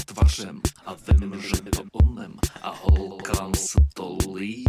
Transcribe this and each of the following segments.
rád vařem a vím, že to umím a holkám se to líbí.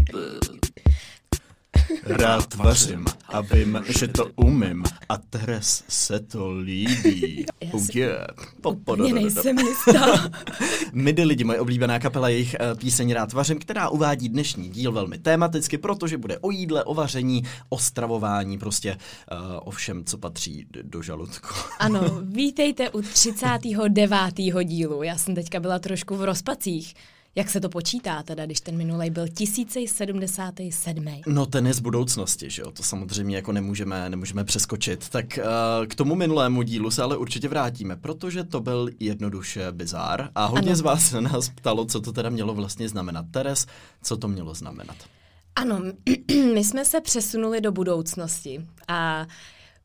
Rád vařím a vím, že to umím a Teres se to líbí. Já Oh yeah. Úplně nejsem jistá. Midi lidi, moje oblíbená kapela, jejich eh, píseň Rád vařím, která uvádí dnešní díl velmi tematicky, protože bude o jídle, o vaření, o stravování, prostě uh, o všem, co patří do žaludku. Ano, vítejte u 39. dílu. Já jsem teďka byla trošku v rozpacích. Jak se to počítá teda, když ten minulej byl 1077. No ten je z budoucnosti, že jo, to samozřejmě jako nemůžeme, nemůžeme přeskočit. Tak uh, k tomu minulému dílu se ale určitě vrátíme, protože to byl jednoduše bizár a hodně Ano. z vás se nás ptalo, co to teda mělo vlastně znamenat. Teres, co to mělo znamenat? Ano, my jsme se přesunuli do budoucnosti a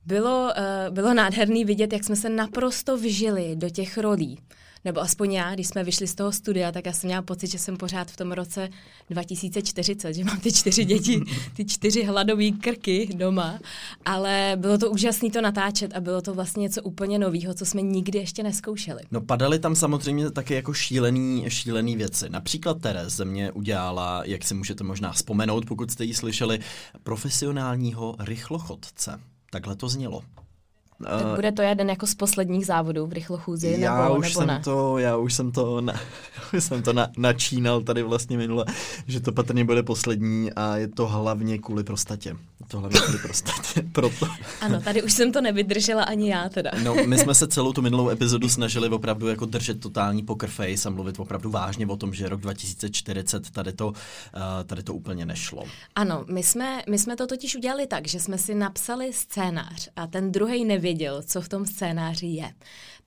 bylo, uh, bylo nádherný vidět, jak jsme se naprosto vžili do těch rolí. Nebo aspoň já, když jsme vyšli z toho studia, tak já jsem měla pocit, že jsem pořád v tom roce 2040, že mám ty čtyři děti, ty čtyři hladové krky doma. Ale bylo to úžasné to natáčet a bylo to vlastně něco úplně nového, co jsme nikdy ještě neskoušeli. No padaly tam samozřejmě taky jako šílený, šílený věci. Například Teres ze mě udělala, jak si můžete možná vzpomenout, pokud jste ji slyšeli, profesionálního rychlochodce. Takhle to znělo. Tak bude to jeden jako z posledních závodů v rychlochůzi, já nebo, už nebo jsem ne? to, já už jsem to, na, už jsem to na, načínal tady vlastně minule, že to patrně bude poslední a je to hlavně kvůli prostatě. Je to hlavně kvůli prostatě, proto. Ano, tady už jsem to nevydržela ani já teda. No, my jsme se celou tu minulou epizodu snažili opravdu jako držet totální poker face a mluvit opravdu vážně o tom, že rok 2040 tady to, uh, tady to úplně nešlo. Ano, my jsme, my jsme to totiž udělali tak, že jsme si napsali scénář a ten druhý nevěděl, co v tom scénáři je.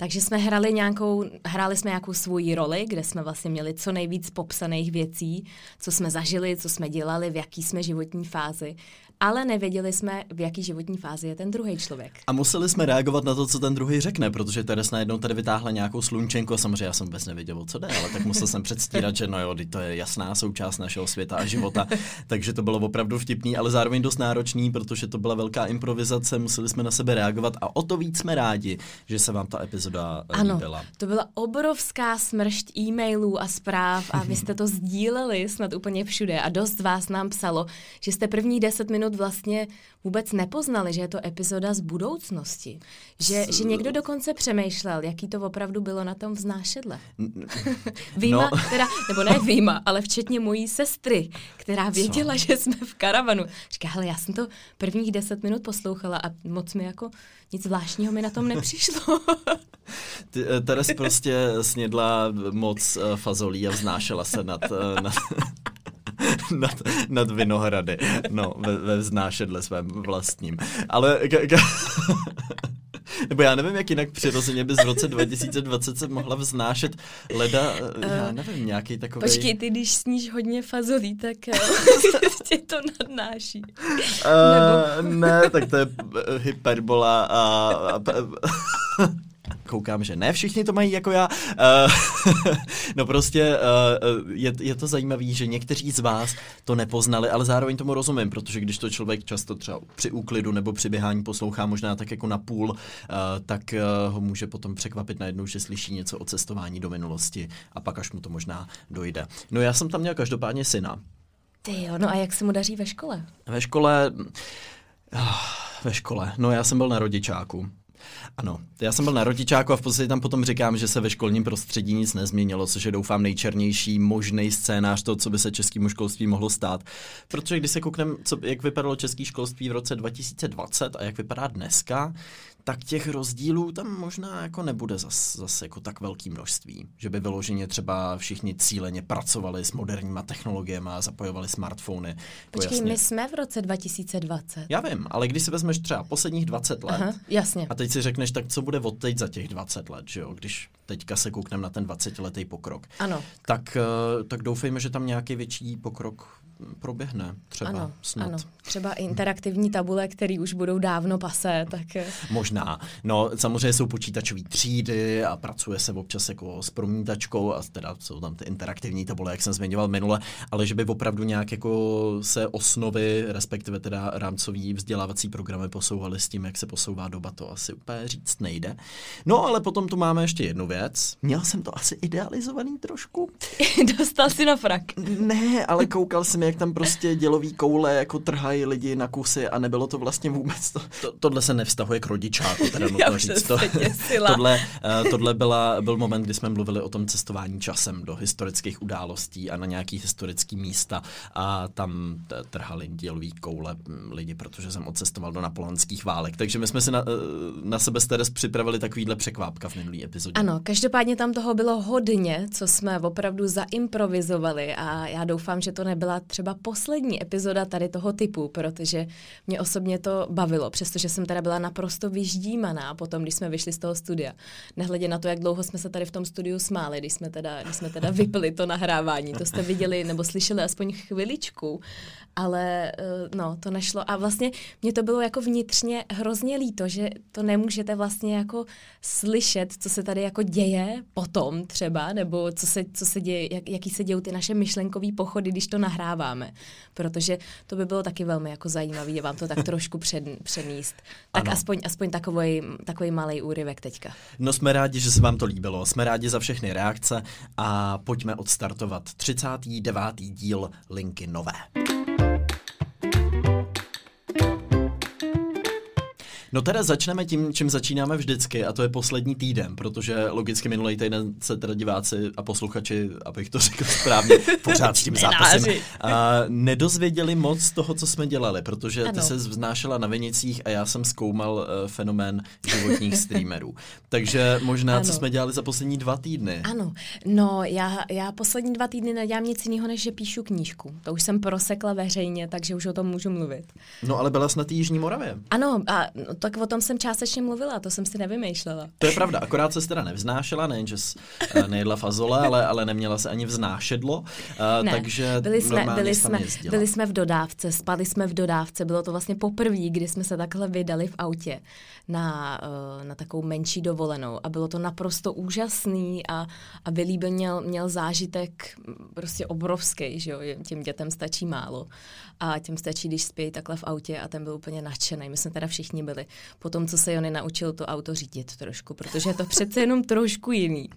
Takže jsme hrali nějakou, hráli jsme nějakou svoji roli, kde jsme vlastně měli co nejvíc popsaných věcí, co jsme zažili, co jsme dělali, v jaký jsme životní fázi, ale nevěděli jsme, v jaký životní fázi je ten druhý člověk. A museli jsme reagovat na to, co ten druhý řekne, protože Teres najednou tady vytáhla nějakou slunčenku a samozřejmě já jsem vůbec nevěděl, co jde, ale tak musel jsem předstírat, že no jo, to je jasná součást našeho světa a života, takže to bylo opravdu vtipný, ale zároveň dost náročný, protože to byla velká improvizace, museli jsme na sebe reagovat a o to víc jsme rádi, že se vám ta epizoda eh, Ano, líbila. to byla obrovská smršť e-mailů a zpráv a vy jste to sdíleli snad úplně všude a dost vás nám psalo, že jste první deset minut vlastně vůbec nepoznali, že je to epizoda z budoucnosti. Že, že někdo dokonce přemýšlel, jaký to opravdu bylo na tom vznášedle. Výjima, No. teda, nebo ne výjima, ale včetně mojí sestry, která věděla, že jsme v karavanu. Říká, hele, já jsem to prvních deset minut poslouchala a moc mi jako nic zvláštního mi na tom nepřišlo. Eh, Teres prostě snědla moc eh, fazolí a vznášela se nad, eh, nad, nad, nad Vinohrady. No, ve, ve vznášedle svém vlastním. Ale... K, k, nebo já nevím, jak jinak přirozeně bys v roce 2020 se mohla vznášet leda, uh, já nevím, nějaký takový... Počkej, ty když sníš hodně fazolí, tak eh, tě to nadnáší. Uh, ne, tak to je hyperbola a... a Koukám, že ne všichni to mají jako já. Uh, no prostě uh, je, je to zajímavé, že někteří z vás to nepoznali, ale zároveň tomu rozumím, protože když to člověk často třeba při úklidu nebo při běhání poslouchá možná tak jako na půl, uh, tak uh, ho může potom překvapit najednou, že slyší něco o cestování do minulosti a pak až mu to možná dojde. No já jsem tam měl každopádně syna. Ty jo, no a jak se mu daří ve škole? Ve škole... Ve škole. No já jsem byl na rodičáku. Ano, já jsem byl na rodičáku a v podstatě tam potom říkám, že se ve školním prostředí nic nezměnilo, což je doufám nejčernější možný scénář toho, co by se českému školství mohlo stát. Protože když se koukneme, jak vypadalo české školství v roce 2020 a jak vypadá dneska, tak těch rozdílů tam možná jako nebude zas, zas jako tak velký množství. Že by vyloženě třeba všichni cíleně pracovali s moderníma technologiemi a zapojovali smartfony. Počkej, jasně. my jsme v roce 2020. Já vím, ale když si vezmeš třeba posledních 20 let Aha, jasně. a teď si řekneš, tak co bude od teď za těch 20 let, že jo? Když teďka se koukneme na ten 20-letý pokrok. Ano. Tak, eh, tak doufejme, že tam nějaký větší pokrok proběhne. Třeba Ano, snad. ano. Třeba interaktivní tabule, které už budou dávno pase, tak... eh, Možná možná. No, samozřejmě jsou počítačové třídy a pracuje se občas jako s promítačkou a teda jsou tam ty interaktivní tabule, jak jsem zmiňoval minule, ale že by opravdu nějak jako se osnovy, respektive teda rámcový vzdělávací programy posouvaly s tím, jak se posouvá doba, to asi úplně říct nejde. No, ale potom tu máme ještě jednu věc. Měl jsem to asi idealizovaný trošku. Dostal si na frak. Ne, ale koukal jsem, jak tam prostě dělový koule jako trhají lidi na kusy a nebylo to vlastně vůbec to. to tohle se nevztahuje k rodičáku, teda nutno říct. To, tohle, uh, tohle byla, byl moment, kdy jsme mluvili o tom cestování časem do historických událostí a na nějaký historický místa a tam trhali dělový koule hm, lidi, protože jsem odcestoval do napoleonských válek. Takže my jsme si na, eh, na sebe s připravili takovýhle překvápka v minulý epizodě. Ano, každopádně tam toho bylo hodně, co jsme opravdu zaimprovizovali a já doufám, že to nebyla třeba poslední epizoda tady toho typu, protože mě osobně to bavilo, přestože jsem teda byla naprosto vyždímaná potom, když jsme vyšli z toho studia. Nehledě na to, jak dlouho jsme se tady v tom studiu smáli, když jsme teda, když jsme teda vypli to nahrávání. To jste viděli nebo slyšeli aspoň chviličku, ale eh, no, to nešlo. A vlastně mě to bylo jako vnitřně hrozně líto, že to nemůžete vlastně jako slyšet, co se tady jako děje potom třeba, nebo co se, co se děje, jak, jaký se dějí ty naše myšlenkové pochody, když to nahráváme. Protože to by bylo taky velmi jako zajímavé vám to tak trošku před, předníst. Tak ano. aspoň, aspoň takový, takový malý úryvek teďka. No jsme rádi, že se vám to líbilo. Jsme rádi za všechny reakce a pojďme odstartovat 39. díl Linky Nové. No teda začneme tím, čím začínáme vždycky, a to je poslední týden, protože logicky minulý týden se teda diváci a posluchači, abych to řekl správně, pořád s tím zápasem, a nedozvěděli moc toho, co jsme dělali, protože ano. ty se vznášela na Vinicích a já jsem zkoumal uh, fenomén životních streamerů. Takže možná, ano. co jsme dělali za poslední dva týdny. Ano, no já, já poslední dva týdny nedělám nic jiného, než že píšu knížku. To už jsem prosekla veřejně, takže už o tom můžu mluvit. No ale byla jsi na té Jižní Moravě. Ano, a no, tak o tom jsem částečně mluvila, to jsem si nevymýšlela. To je pravda, akorát se teda nevznášela, nejen, že jsi uh, nejedla fazole, ale, ale neměla se ani vznášedlo, uh, ne, takže byli jsme, byli, jsme, byli jsme v dodávce, spali jsme v dodávce, bylo to vlastně poprvé, kdy jsme se takhle vydali v autě na, uh, na takovou menší dovolenou a bylo to naprosto úžasný a, a Vylíbil měl, měl zážitek prostě obrovský, že jo, těm dětem stačí málo a těm stačí, když spí takhle v autě a ten byl úplně nadšený. My jsme teda všichni byli. Po tom, co se Jony naučil to auto řídit trošku, protože je to přece jenom trošku jiný.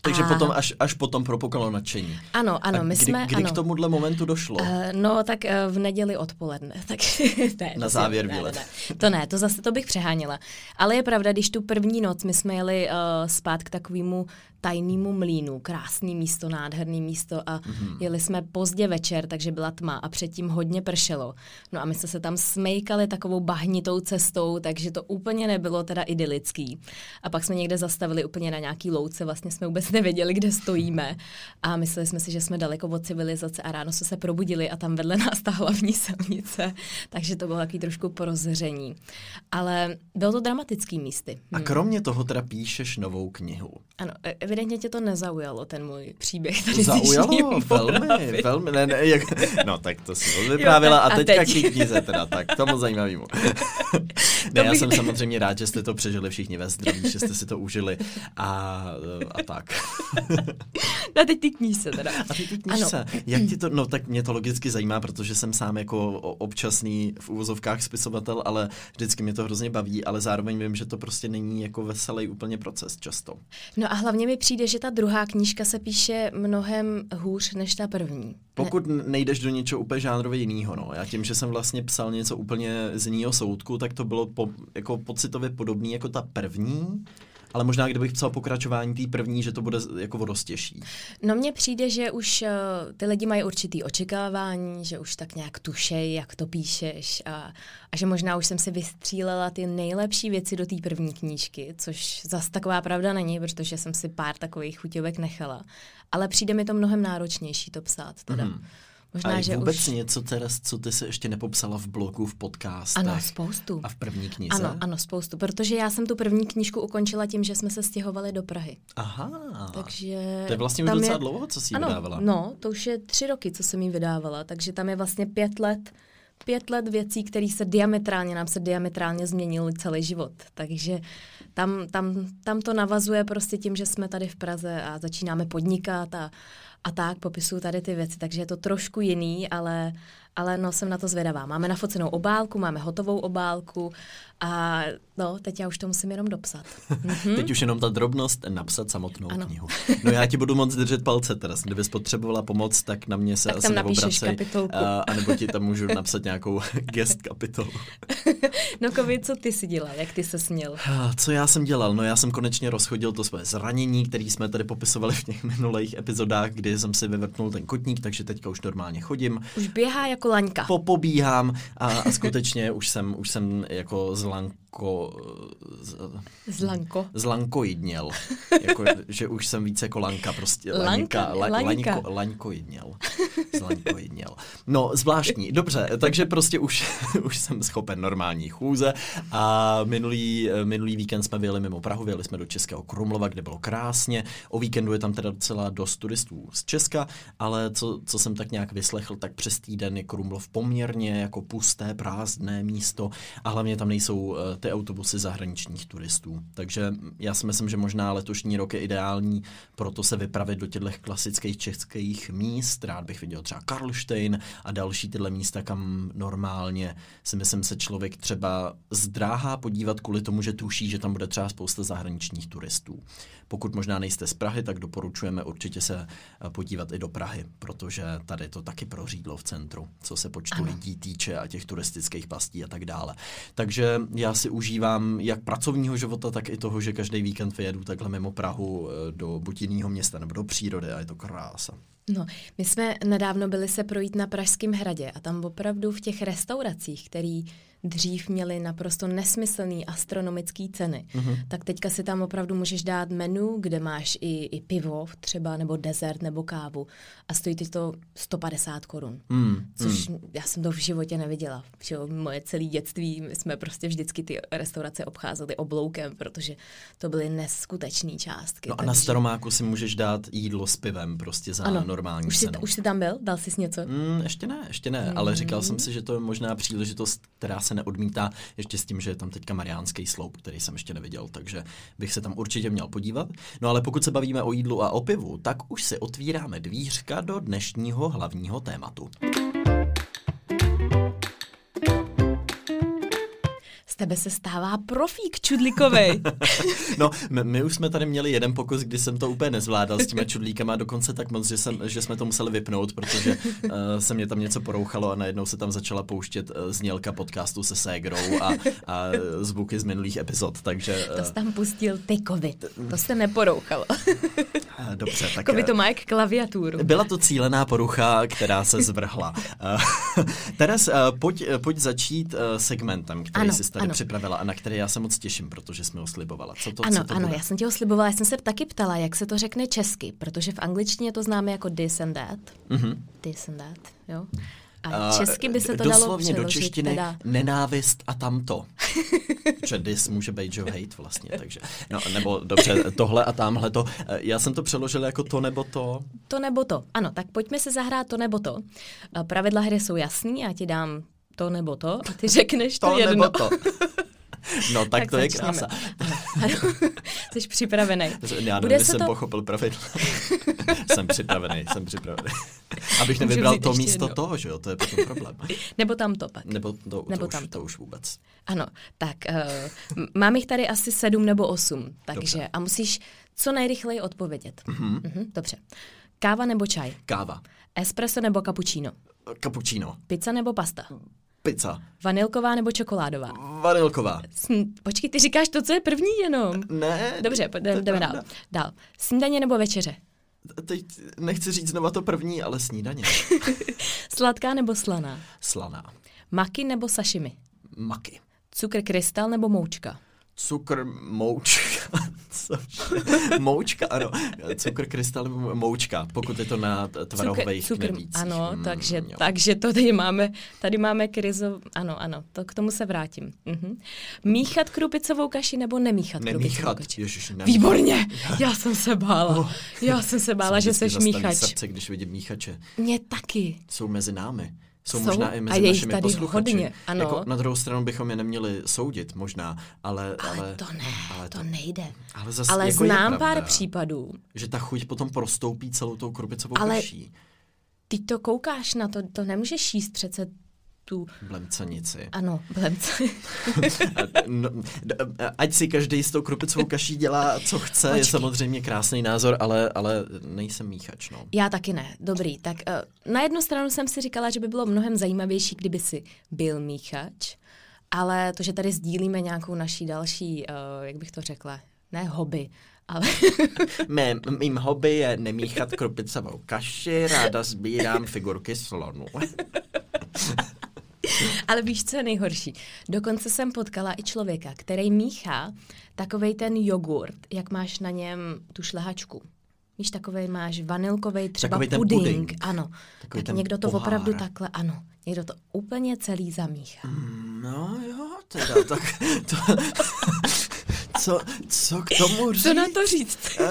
Takže a... potom až, až potom propukalo nadšení. Ano, ano, my kdy, jsme... Kdy ano. k tomuhle momentu došlo? Uh, no, tak uh, v neděli odpoledne. Tak, ne, Na závěr ne, ne, ne, To ne, to zase to bych přehánila. Ale je pravda, když tu první noc my jsme jeli uh, spát k takovému tajnému mlínu, krásný místo, nádherný místo a mm-hmm. jeli jsme pozdě večer, takže byla tma a předtím hodně pršelo. No a my jsme se tam smejkali takovou bahnitou cestou, takže to úplně nebylo teda idylický. A pak jsme někde zastavili úplně na nějaký louce, vlastně jsme vůbec nevěděli, kde stojíme a mysleli jsme si, že jsme daleko od civilizace a ráno jsme se probudili a tam vedle nás ta hlavní silnice, takže to bylo takový trošku porozření. Ale bylo to dramatický místy. A hmm. kromě toho teda píšeš novou knihu. Ano, e, evidentně tě to nezaujalo, ten můj příběh. Tady Zaujalo, velmi, velmi, ne, ne, jak, no tak to si vyprávila a, a teďka teď. k knize teda, tak tomu zajímavýmu. ne, já jsem samozřejmě rád, že jste to přežili všichni ve zdraví, že jste si to užili a, a tak. no a teď ty knížce teda. A teď ty knížce, ano. jak ti to, no tak mě to logicky zajímá, protože jsem sám jako občasný v úvozovkách spisovatel, ale vždycky mě to hrozně baví, ale zároveň vím, že to prostě není jako veselý úplně proces často. No a hlavně mi přijde, že ta druhá knížka se píše mnohem hůř než ta první. Pokud nejdeš do něčeho úplně žánrově jiného, no. Já tím, že jsem vlastně psal něco úplně z jiného soudku, tak to bylo po, jako pocitově podobné jako ta první. Ale možná, kdybych psal pokračování té první, že to bude jako vodostěžší. No mně přijde, že už uh, ty lidi mají určitý očekávání, že už tak nějak tušej, jak to píšeš a, a že možná už jsem si vystřílela ty nejlepší věci do té první knížky, což zas taková pravda není, protože jsem si pár takových chuťovek nechala. Ale přijde mi to mnohem náročnější to psát teda. Mm. Možná, a že vůbec už... něco, Teres, co ty se ještě nepopsala v blogu, v podcastech. Ano, spoustu. A v první knize? Ano, ano, spoustu. Protože já jsem tu první knížku ukončila tím, že jsme se stěhovali do Prahy. Aha. Takže... To je vlastně už docela je... dlouho, co jsi ji ano, vydávala. No, to už je tři roky, co jsem ji vydávala. Takže tam je vlastně pět let pět let věcí, které se diametrálně, nám se diametrálně změnil celý život. Takže tam, tam, tam to navazuje prostě tím, že jsme tady v Praze a začínáme podnikat a, a tak popisuju tady ty věci, takže je to trošku jiný, ale, ale no, jsem na to zvědavá. Máme nafocenou obálku, máme hotovou obálku a no, teď já už to musím jenom dopsat. Mhm. Teď už jenom ta drobnost napsat samotnou Ano. knihu. No já ti budu moc držet palce teraz. Kdybys potřebovala pomoc, tak na mě se Tak asi neobracej. A, a nebo ti tam můžu napsat nějakou guest kapitolu. No Kovi, co ty si dělal, jak ty se směl? Co já jsem dělal? No já jsem konečně rozchodil to své zranění, který jsme tady popisovali v těch minulých epizodách, kdy jsem si vyvrtnul ten kotník, takže teďka už normálně chodím. Už běhá jako laňka. Popobíhám a, a skutečně už jsem, už jsem jako zlanko, z, Zlanko. zlankoidněl. Jako, že už jsem více jako lanka prostě. Lanka, la, laňka. laňko, laňkoidněl. Zlaňkoidněl. No, zvláštní. Dobře, takže prostě už, už jsem schopen normální chůze a minulý, minulý víkend jsme vyjeli mimo Prahu, vyjeli jsme do Českého Krumlova, kde bylo krásně. O víkendu je tam teda docela dost turistů z Česka, ale co, co jsem tak nějak vyslechl, tak přes týden je Krumlov poměrně jako pusté, prázdné místo a hlavně tam nejsou eh, ty autobusy zahraničních turistů. Takže já si myslím, že možná letošní rok je ideální proto se vypravit do těchto klasických českých míst. Rád bych viděl třeba Karlštejn a další tyhle místa, kam normálně si myslím se člověk třeba zdráhá podívat kvůli tomu, že tuší, že tam bude třeba spousta zahraničních turistů. Pokud možná nejste z Prahy, tak doporučujeme určitě se eh, podívat i do Prahy, protože tady to taky prořídlo v centru, co se počtu Ano. lidí týče a těch turistických pastí a tak dále. Takže já si užívám jak pracovního života, tak i toho, že každý víkend vyjedu takhle mimo Prahu eh, do buď jiného města nebo do přírody a je to krása. No, my jsme nedávno byli se projít na Pražském hradě a tam opravdu v těch restauracích, který dřív měli naprosto nesmyslný astronomický ceny, mm-hmm. tak teďka si tam opravdu můžeš dát menu, kde máš i, i pivo třeba, nebo dezert, nebo kávu a stojí ti to 150 korun. Mm, Což já jsem to v životě neviděla. Že moje celé dětství my jsme prostě vždycky ty restaurace obcházeli obloukem, protože to byly neskutečné částky. No a na Staromáku si můžeš dát jídlo s pivem prostě za ano, normální už jsi, cenu. už jsi tam byl? Dal jsi něco? Mm, ještě ne, ještě ne, mm. ale říkal jsem si, že to je možná příležitost, která se neodmítá, ještě s tím, že je tam teďka Mariánský sloup, který jsem ještě neviděl, takže bych se tam určitě měl podívat. No ale pokud se bavíme o jídlu a o pivu, tak už si otvíráme dvířka do dnešního hlavního tématu. Tebe se stává profík čudlikovej. No, my, my už jsme tady měli jeden pokus, kdy jsem to úplně nezvládal s těma čudlíkama, dokonce tak moc, že, jsem, že jsme to museli vypnout, protože uh, se mě tam něco porouchalo a najednou se tam začala pouštět uh, znělka podcastu se Ségrou a, a zvuky z minulých epizod, takže... to jsi tam pustil ty kovy. To se neporouchalo. Uh, dobře, tak... Kovy to má jak klaviaturu. Byla to cílená porucha, která se zvrhla. Uh, Teres, uh, pojď, pojď začít uh, segmentem, který Ano, jsi tady. Připravila a na který já se moc těším, protože jsme ho slibovala. Co to, ano, co to ano, bude? já jsem tě ho slibovala, já jsem se taky ptala, jak se to řekne česky, protože v angličtině to známe jako this and that. Mhm. This and that, jo. A česky by se to dalo do češtiny teda... nenávist a tamto. Že dis může být že hate vlastně, takže. No, nebo dobře, tohle a tamhle to. Eh, Já jsem to přeložil jako to nebo to. To nebo to. Ano, tak pojďme se zahrát to nebo to. A Pravidla hry jsou jasný, já ti dám to nebo to a ty řekneš to, To jedno. nebo to. No, tak, tak to je začneme. krása. Ano. Jsi připravený. Já nevím, jestli jsem pochopil pravidla. jsem připravený, jsem připravený. Abych Můžu nevybral to místo jedno. toho, že jo, to je potom problém. Nebo tam to pak. Nebo to, Nebo to, už, tamto. to už vůbec. Ano, tak uh, mám jich tady asi sedm nebo osm, takže Dobře. a musíš co nejrychleji odpovědět. Mm-hmm. Mm-hmm, dobře. Káva nebo čaj? Káva. Espresso nebo cappuccino? Cappuccino. Pizza nebo pasta? Pizza. Vanilková nebo čokoládová? Vanilková. Sn- Počkej, ty říkáš to, co je první jenom. Ne. Dobře, jdeme dál. dál. Snídaně nebo večeře? Teď nechci říct znova to první, ale snídaně. Sladká nebo slaná? Slaná. Maki nebo sashimi? Maky. Cukr krystal nebo moučka? Cukr, moučka. Moučka, ano. Cukr, krystal, moučka, pokud je to na tvarohových knedlících. ano, Mm, takže, jo. takže to tady máme, tady máme krizo, ano, ano, to k tomu se vrátím. Mhm. Míchat krupicovou kaši nebo nemíchat, krupicovou Nemíchat, kaši? ježiš, nemíchat. Výborně, já jsem se bála, já jsem se bála, Se že zastaví míchač. srdce, když vidím míchače. Mě taky. Jsou mezi námi. Jsou, Jsou, možná i a mezi je jich našimi tady posluchači. hodně, ano. Jako na druhou stranu bychom je neměli soudit možná, ale... Ale, ale to ne, ale to, nejde. Ale, zas, Ale jako je znám pravda, pár případů. Že ta chuť potom prostoupí celou tou krupicovou Ale- kaší. Ty to koukáš na to, to nemůžeš jíst přece tu, Blemcanici. ano, blemce. No, ať si každý s tou krupicovou kaší dělá, co chce, je Počkej. samozřejmě krásný názor, ale, ale nejsem míchač, no. Já taky ne. Dobrý, tak uh, na jednu stranu jsem si říkala, že by bylo mnohem zajímavější, kdyby si byl míchač, ale to, že tady sdílíme nějakou naší další, uh, jak bych to řekla, ne hobby, ale Mé, mým hobby je nemíchat krupicovou kaši, ráda sbírám figurky slonů. Ale víš, co je nejhorší? Dokonce jsem potkala i člověka, který míchá takovej ten jogurt, jak máš na něm tu šlehačku. Víš, takovej máš vanilkový třeba Takovej ten puding. puding. Ano. Takovej tak ten někdo to pohár. opravdu takhle, ano. Někdo to úplně celý zamíchá. No jo, teda, tak to, co, co k tomu říct? Co na to říct? Eh,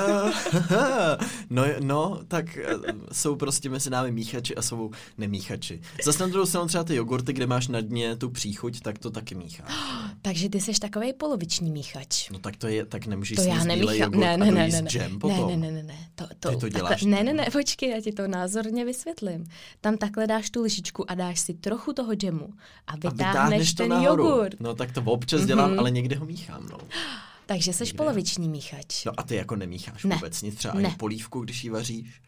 no, no, tak eh, jsou prostě mezi námi míchači a jsou nemíchači. Zase na druhou stranu třeba ty jogurty, kde máš na dně tu příchuť, tak to taky mícháš. Takže ty seš takový poloviční míchač. No tak to je, tak nemůžeš To já nemíchám. Ne, ne, ne, ne, ne. džem ne, potom. ne, ne, ne, ne. To, to, Ty to takhle- děláš Ne, tak, ne, no. ne, počkej, já ti to názorně vysvětlím. Tam takhle dáš tu lžičku a dáš si trochu toho džemu a A vytáhneš, vytáhneš to ten nahoru. jogurt. No tak to občas dělám, ale někde ho míchám, no. Takže seš poloviční míchač. No a ty jako nemícháš Ne. vůbec nic, třeba Ne. ani polívku, když ji vaříš.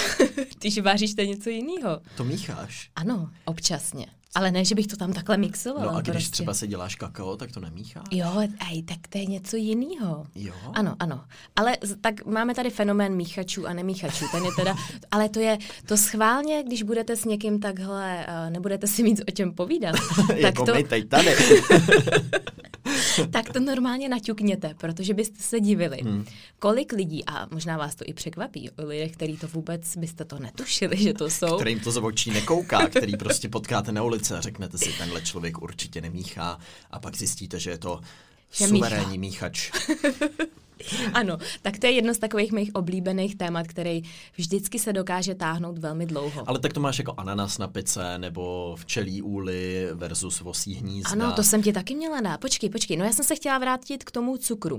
Když vaříš, to je něco jiného. To mícháš. Ano, občasně. Ale ne, že bych to tam takhle mixovala. No a když prostě. třeba si děláš kakao, tak to nemícháš. Jo, aj, tak to je něco jiného. Jo? Ano, ano. Ale tak máme tady fenomén míchačů a nemíchačů. Ten je teda, ale to je to schválně, když budete s někým takhle, uh, nebudete si mít o čem povídat, tak jako to, my teď tady. tak to normálně naťukněte, protože byste se divili, Hmm. kolik lidí, a možná vás to i překvapí, o lidech, který to vůbec byste to netušili, že to jsou. kterým to z očí nekouká, který prostě potkáte na ulici a řeknete si, tenhle člověk určitě nemíchá a pak zjistíte, že je to Že suverénní míchač. Ano, tak to je jedno z takových mých oblíbených témat, který vždycky se dokáže táhnout velmi dlouho. Ale tak to máš jako ananas na pice nebo včelí úly versus vosí hnízda. Ano, to jsem ti taky měla dát. Počkej, počkej, no já jsem se chtěla vrátit k tomu cukru.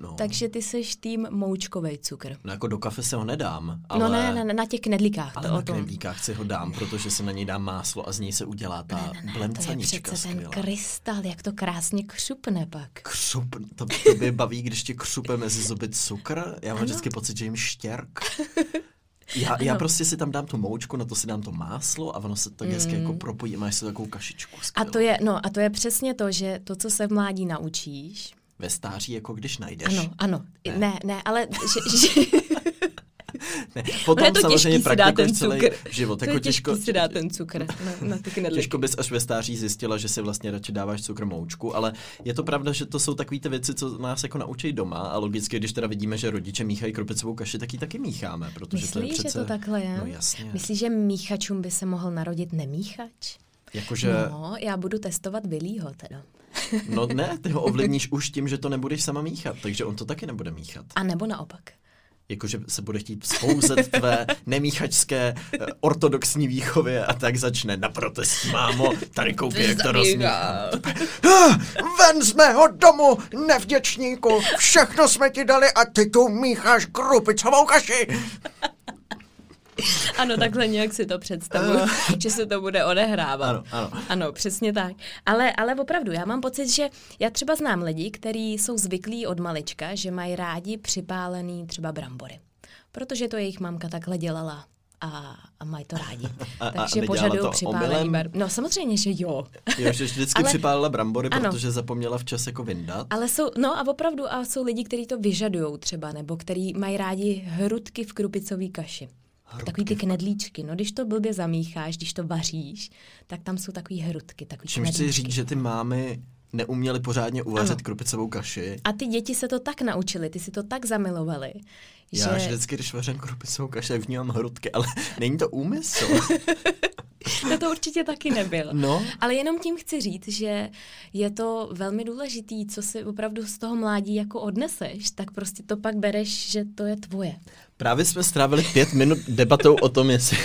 no. Takže ty seš tým moučkovej cukr. no jako do kafe se ho nedám, ale... No ne, ne, ne, na těch knedlíkách. Ale to na o tom. knedlíkách si ho dám, protože se na něj dám máslo a z něj se udělá ta Ne, ne, ne, to je přece ten krystal, jak to krásně křupne pak. Křup, to, to by baví, když ti křupe mezi zuby cukr. Já mám Ano. vždycky pocit, že jim štěrk. Já, já prostě si tam dám tu moučku, na to si dám to máslo a ono se tak hezky jako propojí, máš si takovou kašičku. Mm. A skvělou. to je, no, a to je přesně to, že to, co se v mládí naučíš, Ve stáří, jako když najdeš. ano, ano, Ne. ne, ne, ne ale že, že, Ne, potom je to samozřejmě těžký si praktikuješ ten celý cukr. život. to Jako je těžko, těžký si dát ten cukr na, na ty knedlíky. Těžko bys až ve stáří zjistila, že si vlastně radši dáváš cukr moučku, ale je to pravda, že to jsou takové ty věci, co nás jako naučí doma a logicky, když teda vidíme, že rodiče míchají krupicovou kaši, tak ji taky mícháme, protože to je Myslíš, přece... že to takhle je? No jasně. Myslíš, že míchačům by se mohl narodit nemíchač? Jakože, no. No, já budu testovat Billyho teda. no ne, ty ho ovlivníš už tím, že to nebudeš sama míchat, takže on to taky nebude míchat. A nebo naopak. Jakože se bude chtít spouzet tvé nemíchačské eh, ortodoxní výchově a tak začne na protest, mámo, tady koukej, jak to rozmíchám. Ven z mého domu, nevděčníku, všechno jsme ti dali a ty tu mícháš krupicovou kaši. Ano, takhle nějak si to představuju, že se to bude odehrávat. Ano, ano. Ano, přesně tak. Ale, ale opravdu, já mám pocit, že já třeba znám lidi, kteří jsou zvyklí od malička, že mají rádi připálený třeba brambory. Protože to jejich mamka takhle dělala a, a mají to rádi. A- Takže požadují připálený bar. No samozřejmě, že jo. Jo, že vždycky Ale- připálila brambory, ano. protože zapomněla včas jako vyndat. Ale jsou, no a opravdu, a jsou lidi, kteří to vyžadují třeba, nebo kteří mají rádi hrudky v krupicové kaši. Takový ty knedlíčky. No, když to blbě zamícháš, když to vaříš, tak tam jsou takový hrudky, takový Čím chci knedlíčky. říct, že ty mámy neuměly pořádně uvařit Ano. krupicovou kaši. A ty děti se to tak naučily, ty si to tak zamilovali, Já že... vždycky, když vařím krupicovou kaši, tak vnímám hrudky, ale není to úmysl. No to určitě taky nebyl. No. Ale jenom tím chci říct, že je to velmi důležitý, co si opravdu z toho mládí jako odneseš, tak prostě to pak bereš, že to je tvoje. Právě jsme strávili pět minut debatou o tom, jestli,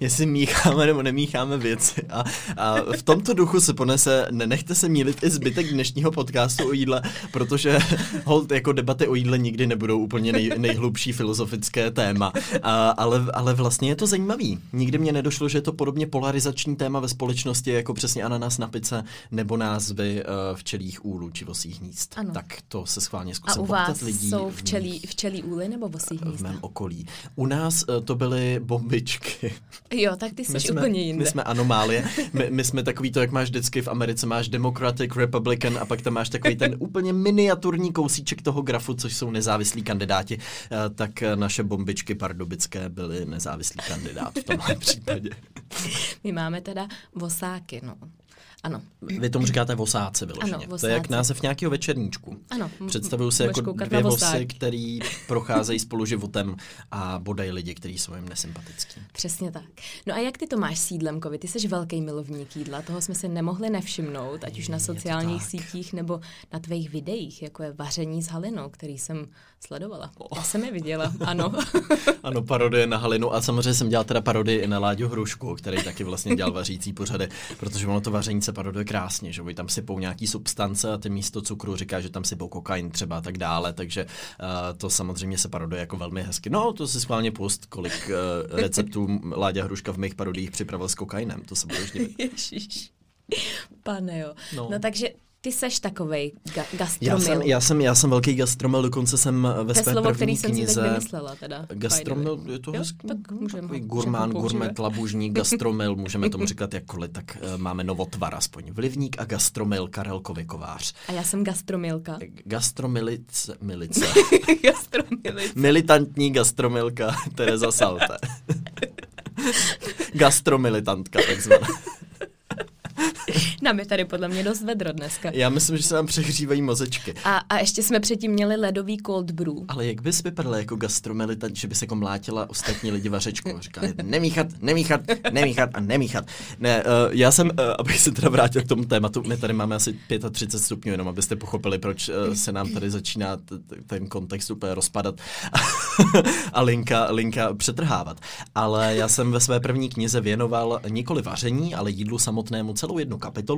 jestli mícháme nebo nemícháme věci. A, a v tomto duchu se ponese, nenechte se mílit i zbytek dnešního podcastu o jídle, protože hold, jako debaty o jídle nikdy nebudou úplně nej, nejhlubší filozofické téma. A, ale, ale vlastně je to zajímavý. Nikdy mě nedošlo, že je to podobně polarizační téma ve společnosti, jako přesně ananas na pice nebo názvy uh, včelích úlů či vosích hnízd. Ano. Tak to se schválně A zkusím u poptat vás lidí jsou v včelí, včelí úly nebo vosí v hnízda? mém okolí. U nás uh, to byly bombičky. Jo, tak ty jsi My jsme, úplně jinde. my jsme anomálie. My, my jsme takový to, jak máš vždycky v Americe, máš Democratic, Republican a pak tam máš takový ten úplně miniaturní kousíček toho grafu, což jsou nezávislí kandidáti. Eh, Tak eh, naše bombičky pardubické byly nezávislý kandidát v tomhle případě. My máme teda vosáky, no. Ano. Vy tomu říkáte vosáci vyloženě. Ano, To je jak název nějakého večerníčku. Ano, Představuju si budeš jako dvě vosy, který procházejí spolu životem a bodají lidi, kteří jsou jim nesympatický. Přesně tak. No a jak ty to máš s jídlem, Kovi? Ty jsi velký milovník jídla, toho jsme si nemohli nevšimnout, ať už na sociálních sítích nebo na tvých videích, jako je vaření s Halinou, který jsem sledovala. Já jsem je viděla, ano. Ano, parodie na Halinu a samozřejmě jsem dělal teda parodii i na Láďu Hrušku, který taky vlastně dělal vařící pořady, protože ono to vaření se paroduje krásně, že oni tam sypou nějaký substance a ty místo cukru říká, že tam sypou kokain třeba a tak dále, takže uh, to samozřejmě se paroduje jako velmi hezky. No, to si schválně pust, kolik uh, receptů Láďa Hruška v mých parodiích připravil s kokainem, to se budeš. Ježiš. Pane jo. No. No. no takže ty seš takovej ga- Já gastromil. jsem, já, jsem, já jsem velký gastromil, dokonce jsem ve to své slovo, první který jsem si knize... teď vymyslela teda. Gastromil, je to jo, hezký. tak můžeme gurmán, můžeme používat. gurmet, labužník, gastromil, můžeme tomu říkat jakkoliv, tak uh, máme novotvar aspoň. Vlivník a gastromil Karel Kovykovář. A já jsem gastromilka. Gastromilice, milice. Gastromilice. Militantní gastromilka Tereza Salte. Gastromilitantka takzvaná. Nám je tady podle mě dost vedro dneska. Já myslím, že se nám přehřívají mozečky. A, a ještě jsme předtím měli ledový cold brew. Ale jak bys vypadala jako gastromilitant, že by se jako mlátila ostatní lidi vařečkou? Říkali, nemíchat, nemíchat, nemíchat a nemíchat. Ne, uh, já jsem, uh, abych se teda vrátil k tomu tématu, my tady máme asi 35 stupňů, jenom abyste pochopili, proč uh, se nám tady začíná ten kontext úplně rozpadat a linka, linka přetrhávat. Ale já jsem ve své první knize věnoval nikoli vaření, ale jídlu samotnému celou jednu kapitolu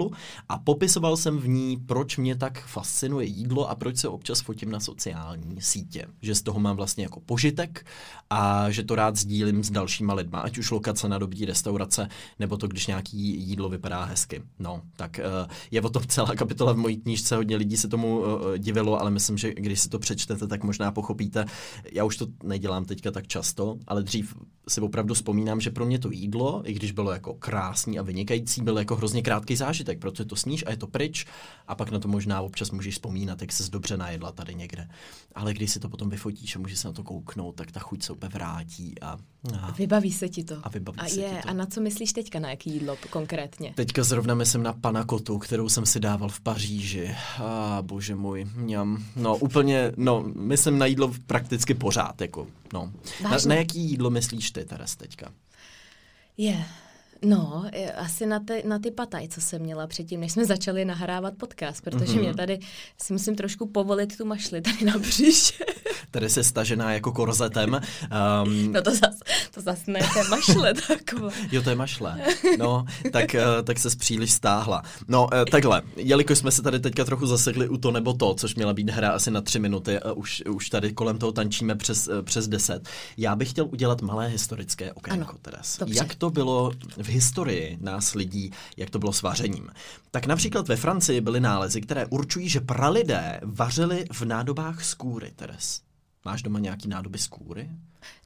a popisoval jsem v ní, proč mě tak fascinuje jídlo a proč se občas fotím na sociální sítě. Že z toho mám vlastně jako požitek a že to rád sdílím s dalšíma lidma, ať už lokace na dobrý restaurace, nebo to, když nějaký jídlo vypadá hezky. No, tak uh, je o tom celá kapitola v mojí knížce, hodně lidí se tomu uh, divilo, ale myslím, že když si to přečtete, tak možná pochopíte. Já už to nedělám teďka tak často, ale dřív si opravdu vzpomínám, že pro mě to jídlo, i když bylo jako krásný a vynikající, byl jako hrozně krátký zážitek, protože to sníš a je to pryč a pak na to možná občas můžeš vzpomínat, jak se dobře najedla tady někde. Ale když si to potom vyfotíš a můžeš se na to kouknout, tak ta chuť se úplně vrátí a, a Vybaví se ti to. A vybaví a se je, ti to. A na co myslíš teďka, na jaký jídlo konkrétně? Teďka zrovna myslím na panakotu, kterou jsem si dával v Paříži. A bože můj, mňam. No úplně, no, myslím na jídlo prakticky pořád, jako, no. Na, Vážně? na jaký jídlo myslíš ty, Teres, teďka? Je. No, je, asi na ty, na ty pataj, co jsem měla předtím, než jsme začali nahrávat podcast, protože Mhm. mm-hmm. mě tady si musím trošku povolit tu mašli tady na břiše. Tady se stažená jako korzetem. Um, No to zas, to zas ne, to je mašle taková. Jo, to je mašle. No, tak, eh, tak se příliš stáhla. No, eh, takhle, jelikož jsme se tady teďka trochu zasekli u to nebo to, což měla být hra asi na tři minuty, a už, už tady kolem toho tančíme přes, přes deset, já bych chtěl udělat malé historické okénko, Ano, Teres. dobře. Jak to bylo v historii nás lidí, jak to bylo s vařením? Tak například ve Francii byly nálezy, které určují, že pralidé vařili v nádobách z kůry, Teres. Máš doma nějaký nádoby z kůry?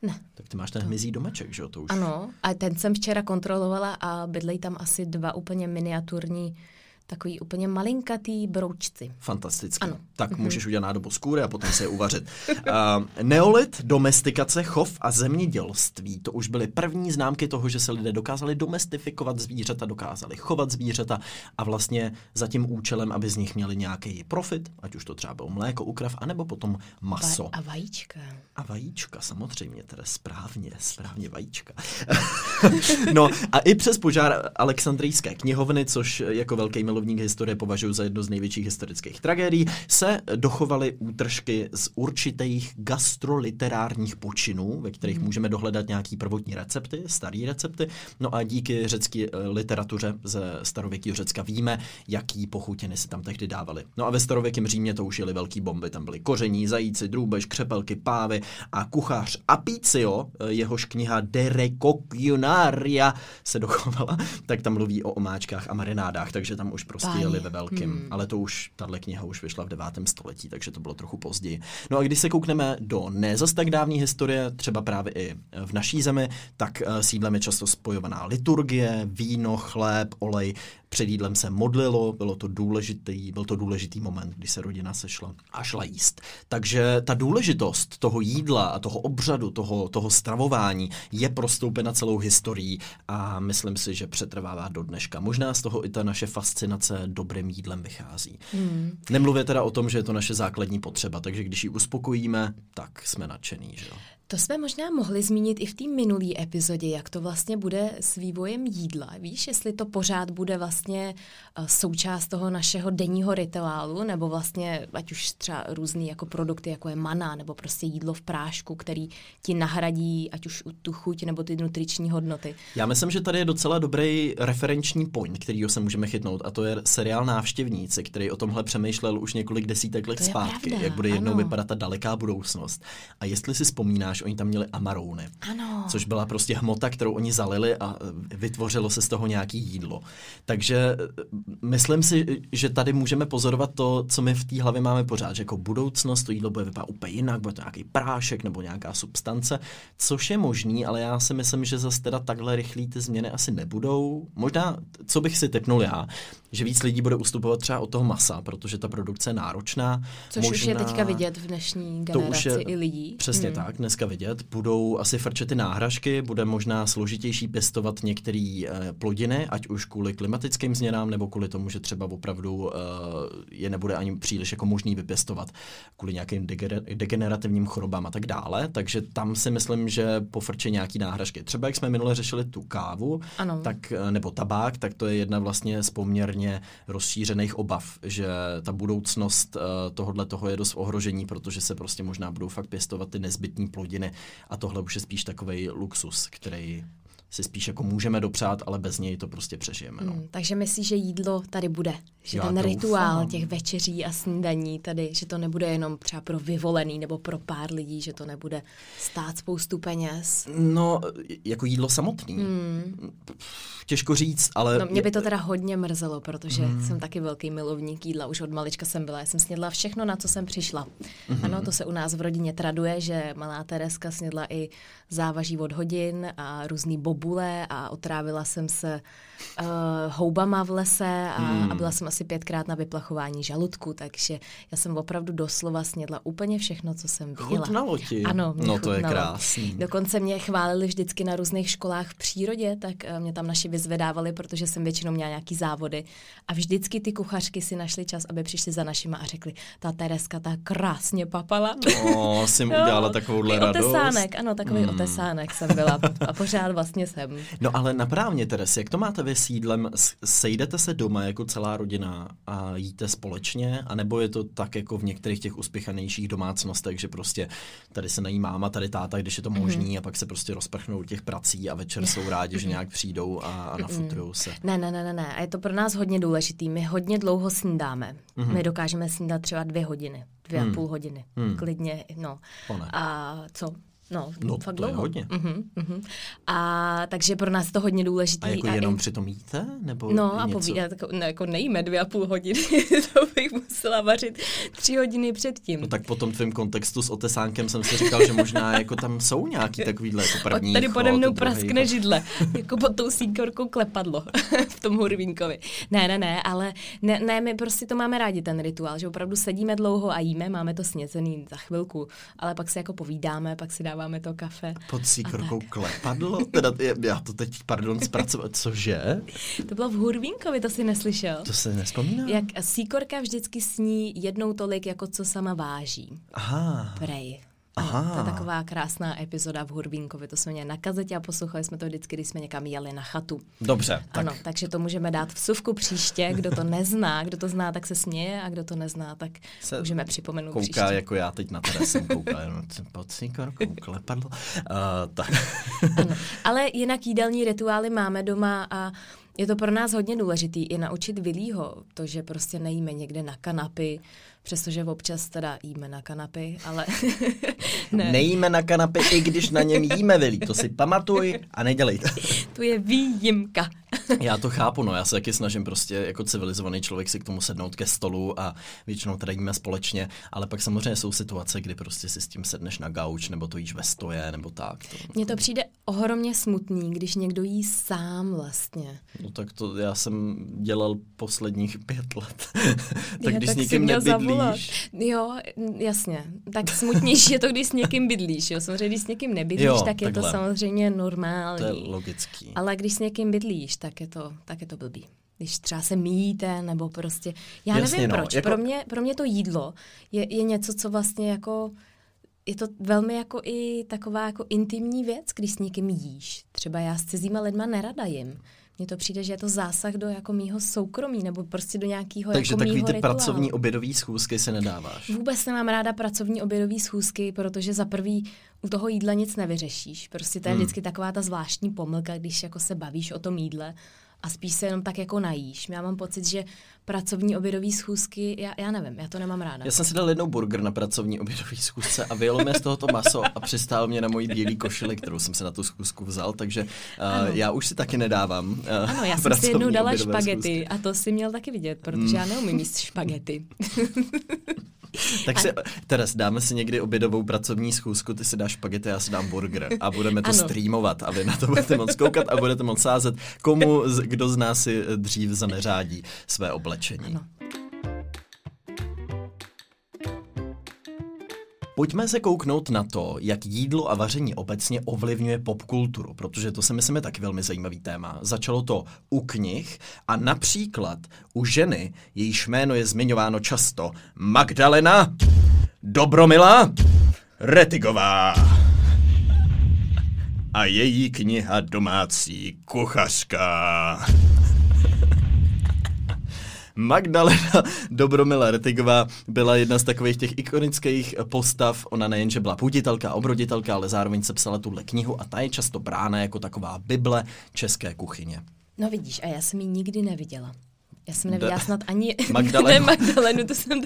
Ne. Tak ty máš ten hmyzí domeček, že jo? To už Ano, a ten jsem včera kontrolovala a bydlejí tam asi dva úplně miniaturní, takový úplně malinkatý broučci. Fantasticky. Ano. Tak mm-hmm. můžeš udělat nádobu z kůry a potom se je uvařit. Uh, neolit, domestikace, chov a zemědělství. To už byly první známky toho, že se lidé dokázali domestifikovat zvířata, dokázali chovat zvířata a vlastně za tím účelem, aby z nich měli nějaký profit, ať už to třeba bylo mléko, ukrav, anebo potom maso. Va- a vajíčka. A vajíčka, samozřejmě, teda správně, správně vajíčka. no a i přes požár Alexandrijské knihovny, což jako velký milovník milovník historie považuji za jednu z největších historických tragédií, se dochovaly útržky z určitých gastroliterárních počinů, ve kterých můžeme dohledat nějaký prvotní recepty, staré recepty. No a díky řecké eh, literatuře ze starověkého Řecka víme, jaký pochutiny si tam tehdy dávali. No a ve starověkém Římě to už jeli velký bomby, tam byly koření, zajíci, drůbež, křepelky, pávy a kuchař Apicio, eh, jehož kniha De Recogionaria se dochovala, tak tam mluví o omáčkách a marinádách, takže tam už prostě Páni. jeli ve velkým. Hmm. Ale to už, tahle kniha už vyšla v 9. století, takže to bylo trochu později. No a když se koukneme do nezas tak dávné historie, třeba právě i v naší zemi, tak eh, s jídlem je často spojovaná liturgie, víno, chléb, olej. Před jídlem se modlilo, bylo to důležitý, byl to důležitý moment, kdy se rodina sešla a šla jíst. Takže ta důležitost toho jídla a toho obřadu, toho, toho stravování je prostoupena celou historií a myslím si, že přetrvává do dneška. Možná z toho i ta naše fascinace dobrým jídlem vychází. Hmm. Nemluvě teda o tom, že je to naše základní potřeba, takže když ji uspokojíme, tak jsme nadšený, že jo? To jsme možná mohli zmínit i v té minulé epizodě, jak to vlastně bude s vývojem jídla. Víš, jestli to pořád bude vlastně eh, součást toho našeho denního rituálu, nebo vlastně ať už třeba různý jako produkty, jako je mana, nebo prostě jídlo v prášku, který ti nahradí ať už tu chuť nebo ty nutriční hodnoty. Já myslím, že tady je docela dobrý referenční point, kterýho se můžeme chytnout, a to je seriál Návštěvníci, který o tomhle přemýšlel už několik desítek let To zpátky, pravda, jak bude jednou ano. vypadat ta daleká budoucnost. A jestli si vzpomínáš, oni tam měli amarouny, Ano. což byla prostě hmota, kterou oni zalili a e, vytvořilo se z toho nějaký jídlo. Takže e, myslím si, že tady můžeme pozorovat to, co my v té hlavě máme pořád, že jako budoucnost to jídlo bude vypadat úplně jinak, bude to nějaký prášek nebo nějaká substance, což je možný, ale já si myslím, že zase teda takhle rychlý ty změny asi nebudou. Možná, co bych si typnul já, že víc lidí bude ustupovat třeba od toho masa, protože ta produkce je náročná. Což už je teďka vidět v dnešní To generaci už je i lidí. Přesně hmm. tak, dneska vidět. Budou asi frčet ty náhražky, bude možná složitější pěstovat některé eh, plodiny, ať už kvůli klimatickým změnám, nebo kvůli tomu, že třeba opravdu eh, je nebude ani příliš jako možný vypěstovat kvůli nějakým degener- degenerativním chorobám a tak dále. Takže tam si myslím, že pofrče nějaký náhražky. Třeba jak jsme minule řešili tu kávu, Ano. tak, eh, nebo tabák, tak to je jedna vlastně z poměrně rozšířených obav, že ta budoucnost tohohle toho je dost ohrožení, protože se prostě možná budou fakt pěstovat ty nezbytní plodiny a tohle už je spíš takový luxus, který si spíš jako můžeme dopřát, ale bez něj to prostě přežijeme. No. Hmm, takže myslíš, že jídlo tady bude? Že Já ten doufám. rituál těch večeří a snídaní tady, že to nebude jenom třeba pro vyvolený nebo pro pár lidí, že to nebude stát spoustu peněz? No, jako jídlo samotný. Hmm. Těžko říct, ale... No, mě by to teda hodně mrzelo, protože hmm. jsem taky velký milovník jídla. Už od malička jsem byla. Já jsem snědla všechno, na co jsem přišla. Hmm. Ano, to se u nás v rodině traduje, že malá Tereska snědla i závaží od hodin a různý bobule a otrávila jsem se uh, houbama v lese a, hmm. a byla jsem asi pětkrát na vyplachování žaludku, takže já jsem opravdu doslova snědla úplně všechno, co jsem viděla. Chutnalo ti? Ano, mě No to je chutnalo. krásný. Dokonce mě chválili vždycky na různých školách v přírodě, tak eh, mě tam naši vyzvedávali, protože jsem většinou měla nějaký závody. A vždycky ty kuchařky si našli čas, aby přišli za našima a řekli, ta Tereska ta krásně papala. O, jsi mu udělala takovouhle radost. Otesánek, ano, takový hmm. otesánek jsem byla a pořád vlastně jsem. No ale naprávně, Teres, jak to máte vy s jídlem? Sejdete se doma jako celá rodina a jíte společně? A nebo je to tak jako v některých těch uspěchanějších domácnostech, že prostě tady se nají máma, tady táta, když je to možný Mhm. a pak se prostě rozprchnou těch prací a večer jsou rádi, že nějak přijdou a, a nafutrujou se. Ne, ne, ne, ne, ne. A je to pro nás hodně důležitý. My hodně dlouho snídáme. Mhm. Mm-hmm. My dokážeme snídat třeba dvě hodiny, dvě Hmm. a půl hodiny. Hmm. Klidně, no. Pane. A co? No, No, fakt to je dlouho. hodně. Uh-huh, uh-huh. A takže pro nás je to hodně důležitý. A jako i- jenom přitom jíte? Nebo No a povídat, jako, ne, jako nejíme dvě a půl hodiny, to bych musela vařit tři hodiny předtím. No tak po tom tvém kontextu s otesánkem jsem si říkal, že možná jako tam jsou nějaký takovýhle jako první Od tady pode mnou praskne židle, jako pod tou síkorkou klepadlo v tom hurvínkovi. Ne, ne, ne, ale ne, ne, my prostě to máme rádi, ten rituál, že opravdu sedíme dlouho a jíme, máme to sněcený za chvilku, ale pak si jako povídáme, pak si dáváme to kafe. Pod síkorkou klepadlo? Teda já to teď, pardon, zpracovat. Cože? To bylo v hurvínkovi, to si neslyšel? To se nespomíná? Jak síkorka vždycky sní jednou tolik, jako co sama váží. Aha. Prej. Aha. To je taková krásná epizoda v Hurvínkovi, to jsme měli na kazetě a poslouchali jsme to vždycky, když jsme někam jeli na chatu. Dobře, tak Ano, takže to můžeme dát vsuvku příště, kdo to nezná, kdo to zná, tak se směje a kdo to nezná, tak Se můžeme připomenout kouká příště. jako já teď na tebe jsem koukal, jenom pocíkor, koukle, padlo. Uh, tak. Ano. Ale jinak jídelní rituály máme doma a je to pro nás hodně důležitý i naučit Vilího, to, že prostě nejíme někde na kanapy, přestože občas teda jíme na kanapy, ale ne, Nejíme na kanapě, i když na něm jíme, Vilí. To si pamatuj a nedělej to. tu je výjimka. Já to chápu, no, já se taky snažím prostě jako civilizovaný člověk si k tomu sednout ke stolu a většinou teda jíme společně, ale pak samozřejmě jsou situace, kdy prostě si s tím sedneš na gauč, nebo to jíš ve stoje, nebo tak. To, Mně to přijde ohromně smutný, když někdo jí sám vlastně. no tak to já jsem dělal posledních pět let. tak když s si někým měl zavolat. nebydlíš, Jo, jasně. Tak smutnější je to, když s někým bydlíš. Jo. Samozřejmě, když s někým nebydlíš, Jo, tak je to takhle. samozřejmě normální. to je logický. Ale když s někým bydlíš, tak je to, tak je to blbý. Když třeba se míjíte, nebo prostě... Já Jasně, nevím no, proč. jako- Pro, mě, pro mě to jídlo je, je něco, co vlastně jako... Je to velmi jako i taková jako intimní věc, když s někým jíš. Třeba já s cizíma lidma nerada jim. Mně to přijde, že je to zásah do jako mýho soukromí, nebo prostě do nějakého Takže jako takový ty rituálu. pracovní obědový schůzky si nedáváš. Vůbec nemám ráda pracovní obědové schůzky, protože za prvý u toho jídla nic nevyřešíš. Prostě to je Hmm. vždycky taková ta zvláštní pomlka, když jako se bavíš o tom jídle a spíš se jenom tak jako najíš. Já mám pocit, že pracovní obědové schůzky, já, já nevím, já to nemám ráda. Já jsem si dal jednou burger na pracovní obědový schůzce a vyjelo mě z toho to maso a přistál mě na mojí bílý košili, kterou jsem si na tu schůzku vzal, takže uh, já už si taky nedávám. Uh, Ano, já jsem si jednou dala obědové špagety schůzky. a to si měl taky vidět, protože já neumím jíst špagety. Tak si, Teres, dáme si někdy obědovou pracovní schůzku, ty si dáš špagety, já si dám burger a budeme to Ano. streamovat a vy na to budete moc koukat a budete moc sázet, komu, kdo z nás si dřív zaneřádí své oblečení. Ano. Pojďme se kouknout na to, jak jídlo a vaření obecně ovlivňuje popkulturu, protože to si myslím je taky velmi zajímavý téma. Začalo to u knih a například u ženy, jejíž jméno je zmiňováno často, Magdalena Dobromila Retigová. A její kniha Domácí kuchařka. Magdalena Dobromila Retigová byla jedna z takových těch ikonických postav. Ona nejenže byla půditelka, obroditelka, ale zároveň se psala tuhle knihu a ta je často brána jako taková bible české kuchyně. No vidíš, a já jsem ji nikdy neviděla. Já jsem neviděla snad ani... Magdalenu. ne, Magdalenu, to jsem...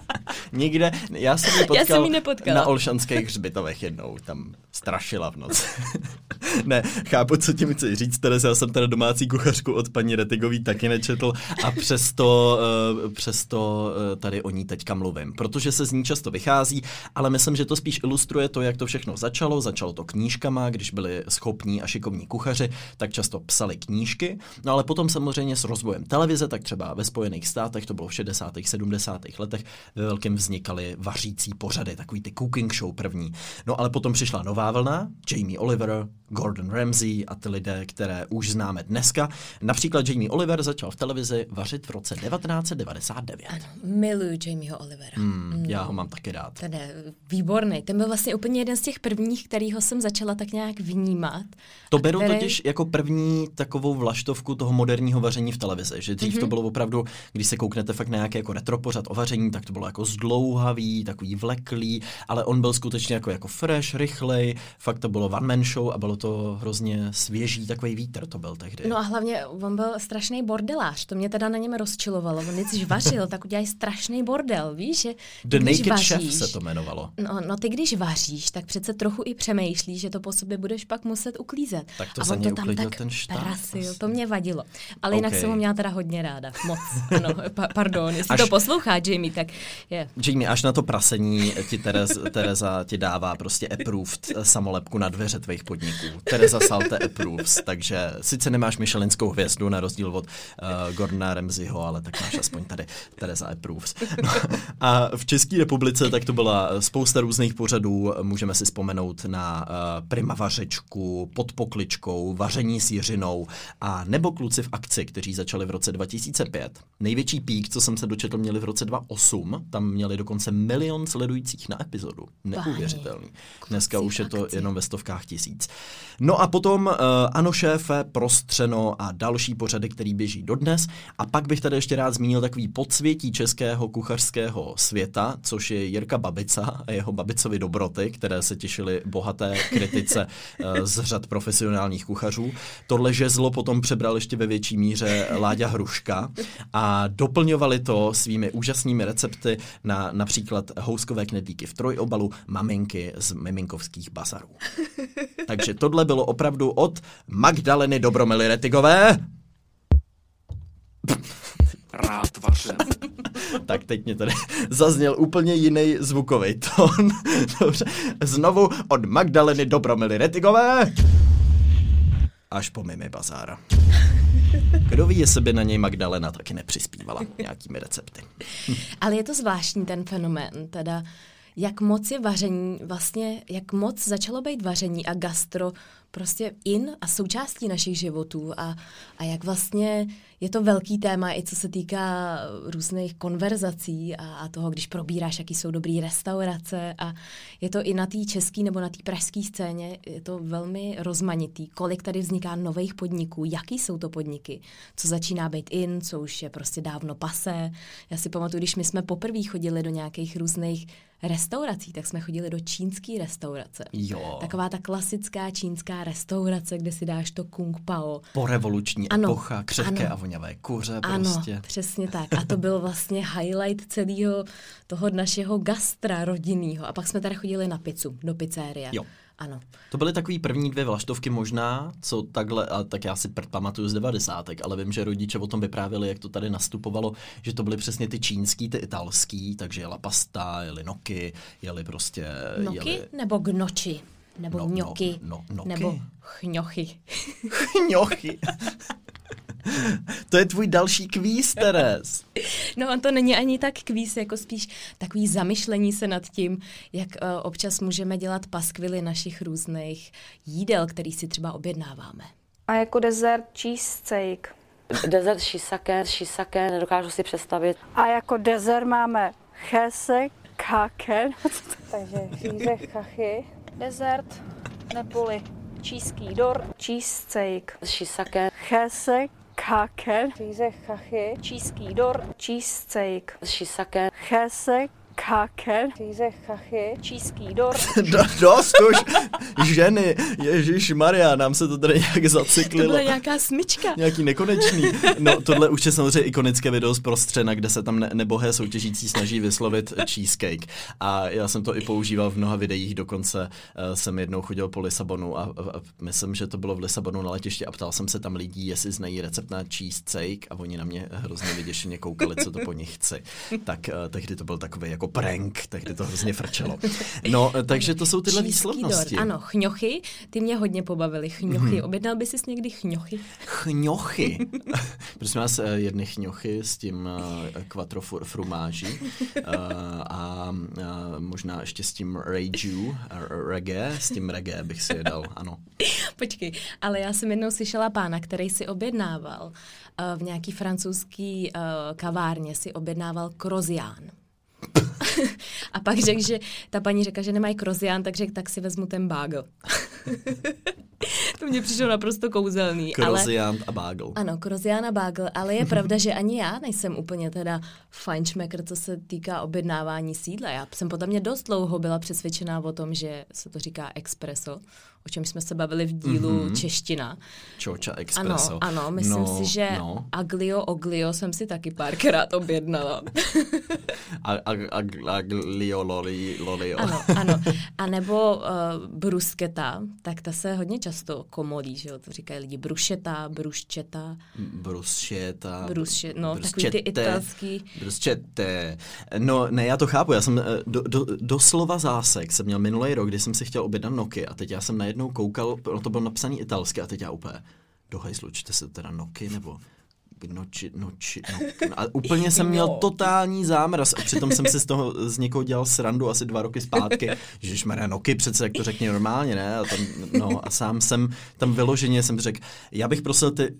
Nikde, já jsem ji potkal jsem ji na Olšanských hřbitovech jednou, tam strašila v noci. ne, chápu, co tím chci říct, Teres, já jsem teda domácí kuchařku od paní Retigový taky nečetl a přesto, uh, přesto uh, tady o ní teďka mluvím, protože se z ní často vychází, ale myslím, že to spíš ilustruje to, jak to všechno začalo. Začalo to knížkama, když byli schopní a šikovní kuchaři, tak často psali knížky, no ale potom samozřejmě s rozvojem televize, tak třeba ve Spojených státech, to bylo v 60. 70. letech, ve velkém vznikaly vařící pořady, takový ty cooking show první. No ale potom přišla nová vlna, Jamie Oliver, Gordon Ramsay a ty lidé, které už známe dneska. Například Jamie Oliver začal v televizi vařit v roce 1999. Miluju Jamieho Olivera. Hmm, já ho mám taky rád. Ten je výborný. Ten byl vlastně úplně jeden z těch prvních, kterýho jsem začala tak nějak vnímat. To beru který- totiž jako první takovou vlaštovku toho moderního vaření v televizi, že dřív Mhm. to bylo opravdu, když se kouknete fakt na nějaký jako retro pořad o vaření, tak to bylo jako zdlouhavý, takový vleklý, ale on byl skutečně jako, jako fresh, rychlej, fakt to bylo one man show a bylo to hrozně svěží, takový vítr to byl tehdy. No a hlavně on byl strašný bordelář, to mě teda na něm rozčilovalo. On když vařil, tak udělají strašný bordel, víš? Že The když Naked vaříš, Chef se to jmenovalo. No, no ty když vaříš, tak přece trochu i přemýšlíš, že to po sobě budeš pak muset uklízet. Tak to a za on to tam tak ten štát prasil, vlastně. to mě vadilo. Ale jinak Ok. jsem ho měla teda hodně ráda, moc. Ano, pa- pardon, jestli Až- to poslouchá Jamie, tak je. Jamie, až na to prasení ti Terez, Tereza ti dává prostě approved uh, samolepku na dveře tvých podniků. Teresa Salte approves, takže sice nemáš Michelinskou hvězdu na rozdíl od uh, Gordona Ramsayho, ale tak máš aspoň tady Teresa approves. No, a v České republice tak to byla spousta různých pořadů, můžeme si vzpomenout na uh, Prima vařečku, pod pokličkou, vaření s jiřinou a nebo kluci v akci, kteří začali v roce 2005. Největší pík, co jsem se dočetl, měli v roce 2008, tam měli dokonce milion sledujících na epizodu. Neuvěřitelný. Dneska už je to jenom ve stovkách tisíc. No a potom uh, Ano šéfe, Prostřeno a další pořady, který běží dodnes. A pak bych tady ještě rád zmínil takový podsvětí českého kuchařského světa, což je Jirka Babica a jeho Babicovi dobroty, které se těšily bohaté kritice uh, z řad profesionálních kuchařů. Tohle žezlo potom přebral ještě ve větší míře Láďa Hruška a doplňovali to svými úžasnými recepty na například houskové knedlíky v trojobalu, maminky z miminkovských bazarů. Takže tohle bylo opravdu od Magdaleny Dobromily Retigové. Rád vařím. Tak teď mě tady zazněl úplně jiný zvukový tón. Dobře, znovu od Magdaleny Dobromily Retigové. Až po Mimi Bazára. Kdo ví, jestli by na něj Magdalena taky nepřispívala nějakými recepty. Ale je to zvláštní ten fenomén, teda jak moc je vaření, vlastně jak moc začalo být vaření a gastro prostě in a součástí našich životů a, a jak vlastně je to velký téma i co se týká různých konverzací a, a toho, když probíráš, jaký jsou dobrý restaurace a je to i na té české nebo na té pražské scéně, je to velmi rozmanitý, kolik tady vzniká nových podniků, jaký jsou to podniky, co začíná být in, co už je prostě dávno pasé. Já si pamatuju, když my jsme poprvé chodili do nějakých různých restaurací, tak jsme chodili do čínské restaurace. Jo. Taková ta klasická čínská restaurace, kde si dáš to kung pao. Porevoluční Ano, epocha, křehké ano. a voňavé kuře Ano, prostě. přesně tak. A to byl vlastně highlight celého toho našeho gastra rodinného. A pak jsme tady chodili na pizzu, do pizzerie. Jo. Ano. To byly takový první dvě vlaštovky možná, co takhle, a tak já si pamatuju z devadesátek, ale vím, že rodiče o tom vyprávěli, jak to tady nastupovalo, že to byly přesně ty čínský, ty italský, takže jela pasta, jeli noky, jeli prostě... Noky Jeli... nebo gnoči? Nebo No, no, no, ňoky? no, noky. Nebo chňochy? Ňochy. to je tvůj další kvíz, Teres. No on to není ani tak kvíz, jako spíš takový zamyšlení se nad tím, jak uh, občas můžeme dělat paskvily našich různých jídel, který si třeba objednáváme. A jako dezert cheesesteak. Desert shisake, shisake, nedokážu si představit. A jako dezert máme chese, kake. Takže chýze, chachy. Dezert neboli číský dor, cheesesteak. Shisake, Chese, kake. Chýze, chachy. Číský dor, cheesesteak. shisake, Chese, kake. Chýze, chachy. Číský dor. Do, dost už, ženy, Ježíš Maria, nám se to tady nějak To zacyklilo. byla nějaká smyčka. Nějaký nekonečný. No, tohle už je samozřejmě ikonické video z prostřena, kde se tam ne- nebohé soutěžící snaží vyslovit cheesecake. A já jsem to i používal v mnoha videích, dokonce uh, jsem jednou chodil po Lisabonu a, a, a myslím, že to bylo v Lisabonu na letišti a ptal jsem se tam lidí, jestli znají recept na cheesecake a oni na mě hrozně vyděšeně koukali, co to po nich chci. Tak uh, tehdy to byl takový jako prank, tehdy to hrozně frčelo. No, eh, takže to jsou tyhle Čínský výslovnosti. dor. Ano, chňochy, ty mě hodně pobavily. Chňochy. Mm-hmm. Objednal by si někdy chňochy? Chňochy. Prosím vás, eh, jedny chňochy s tím uh, frumáží uh, a uh, možná ještě s tím reju, reggae, s tím reggae bych si je dal, ano. Počkej, ale já jsem jednou slyšela pána, který si objednával uh, v nějaký francouzský uh, kavárně, si objednával krozián. A pak řekl, že ta paní řekla, že nemají krozián, tak řekl, tak si vezmu ten bagel. to mě přišlo naprosto kouzelný. ale... Kroziant a bagel. Ano, Kroziana Bagel, ale je pravda, že ani já nejsem úplně teda fajnšmekr, co se týká objednávání sídla. Já jsem podle mě dost dlouho byla přesvědčená o tom, že se to říká espresso, o čem jsme se bavili v dílu Mhm. mm-hmm. čeština. Čoča Ano, Expresso. ano, myslím no, si, že No. aglio oglio jsem si taky párkrát objednala. A, a, a, a lio, loli, lolio. ano, ano. A nebo uh, brusketa, tak ta se hodně často komolí, že jo, to říkají lidi. Brušeta, bruščeta, Bruschetta. Brusche- no, takový ty italský. Bruschette. No, ne, já to chápu. Já jsem eh, do, do, doslova zásek jsem měl minulý rok, kdy jsem si chtěl objednat Noky a teď já jsem najednou koukal, no to bylo napsaný italsky a teď já úplně, do hajzlu, čte se teda Noky nebo noči, noči, no, a úplně jsem měl totální zámraz a přitom jsem si z toho z někoho dělal srandu asi dva roky zpátky, že jsme Noky přece, jak to řekni normálně, ne? A, tam, no, a sám jsem tam vyloženě jsem řekl, já bych prosil ty,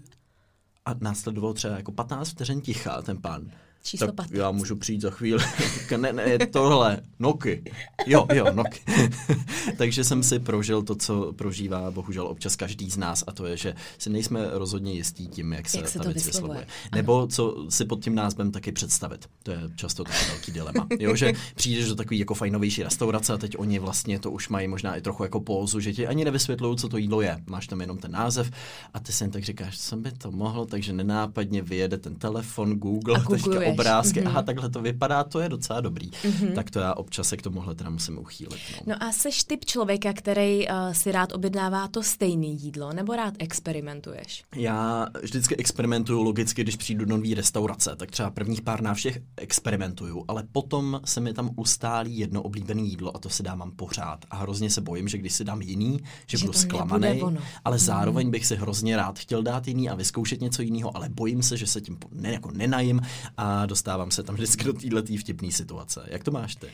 a následovalo třeba jako 15 vteřin ticha ten pán. Číslo tak 15. já můžu přijít za chvíli. ne, ne, tohle, Noky. Jo, jo, Noky. Takže jsem si prožil to, co prožívá bohužel občas každý z nás a to je, že si nejsme rozhodně jistí tím, jak se, Jak se ta to věc vyslovuje. vyslovuje. Nebo co si pod tím názvem taky představit. To je často taky velký dilema. Jo, že přijdeš do takový jako fajnovější restaurace a teď oni vlastně to už mají možná i trochu jako pózu, že ti ani nevysvětlují, co to jídlo je. Máš tam jenom ten název a ty si jen tak říkáš, co by to mohlo, takže nenápadně vyjede ten telefon, Google, A googluješ. Obrázky, Mhm. aha, takhle to vypadá, to je docela dobrý. Tak to já občas se k tomuhle teda musím uchýlit. No. No a seš typ člověka, který uh, si rád objednává to stejné jídlo, nebo rád experimentuješ? Já vždycky experimentuju logicky, když přijdu do nové restaurace, tak třeba prvních pár návštěv experimentuju, ale potom se mi tam ustálí jedno oblíbené jídlo a to si dávám pořád. A hrozně se bojím, že když si dám jiný, že, Že budu zklamaný, ale zároveň bych si hrozně rád chtěl dát jiný a vyzkoušet něco jiného, ale bojím se, že se tím ne, jako nenajím a dostávám se tam vždycky do této vtipné situace. Jak to máš ty?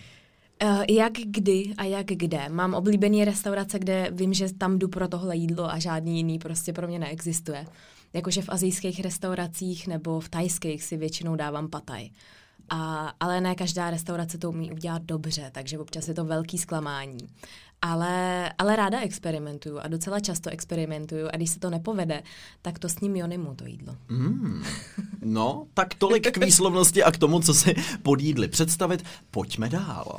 Uh, jak kdy a jak kde. Mám oblíbený restaurace, kde vím, že tam jdu pro tohle jídlo a žádný jiný prostě pro mě neexistuje. Jakože v azijských restauracích nebo v tajských si většinou dávám pataj. A, ale ne každá restaurace to umí udělat dobře, takže občas je to velký zklamání. Ale, ale ráda experimentuju a docela často experimentuju a když se to nepovede, tak to s ním Jonimu to jídlo. Mm. No, tak tolik k výslovnosti a k tomu, co si pod jídly představit. Pojďme dál.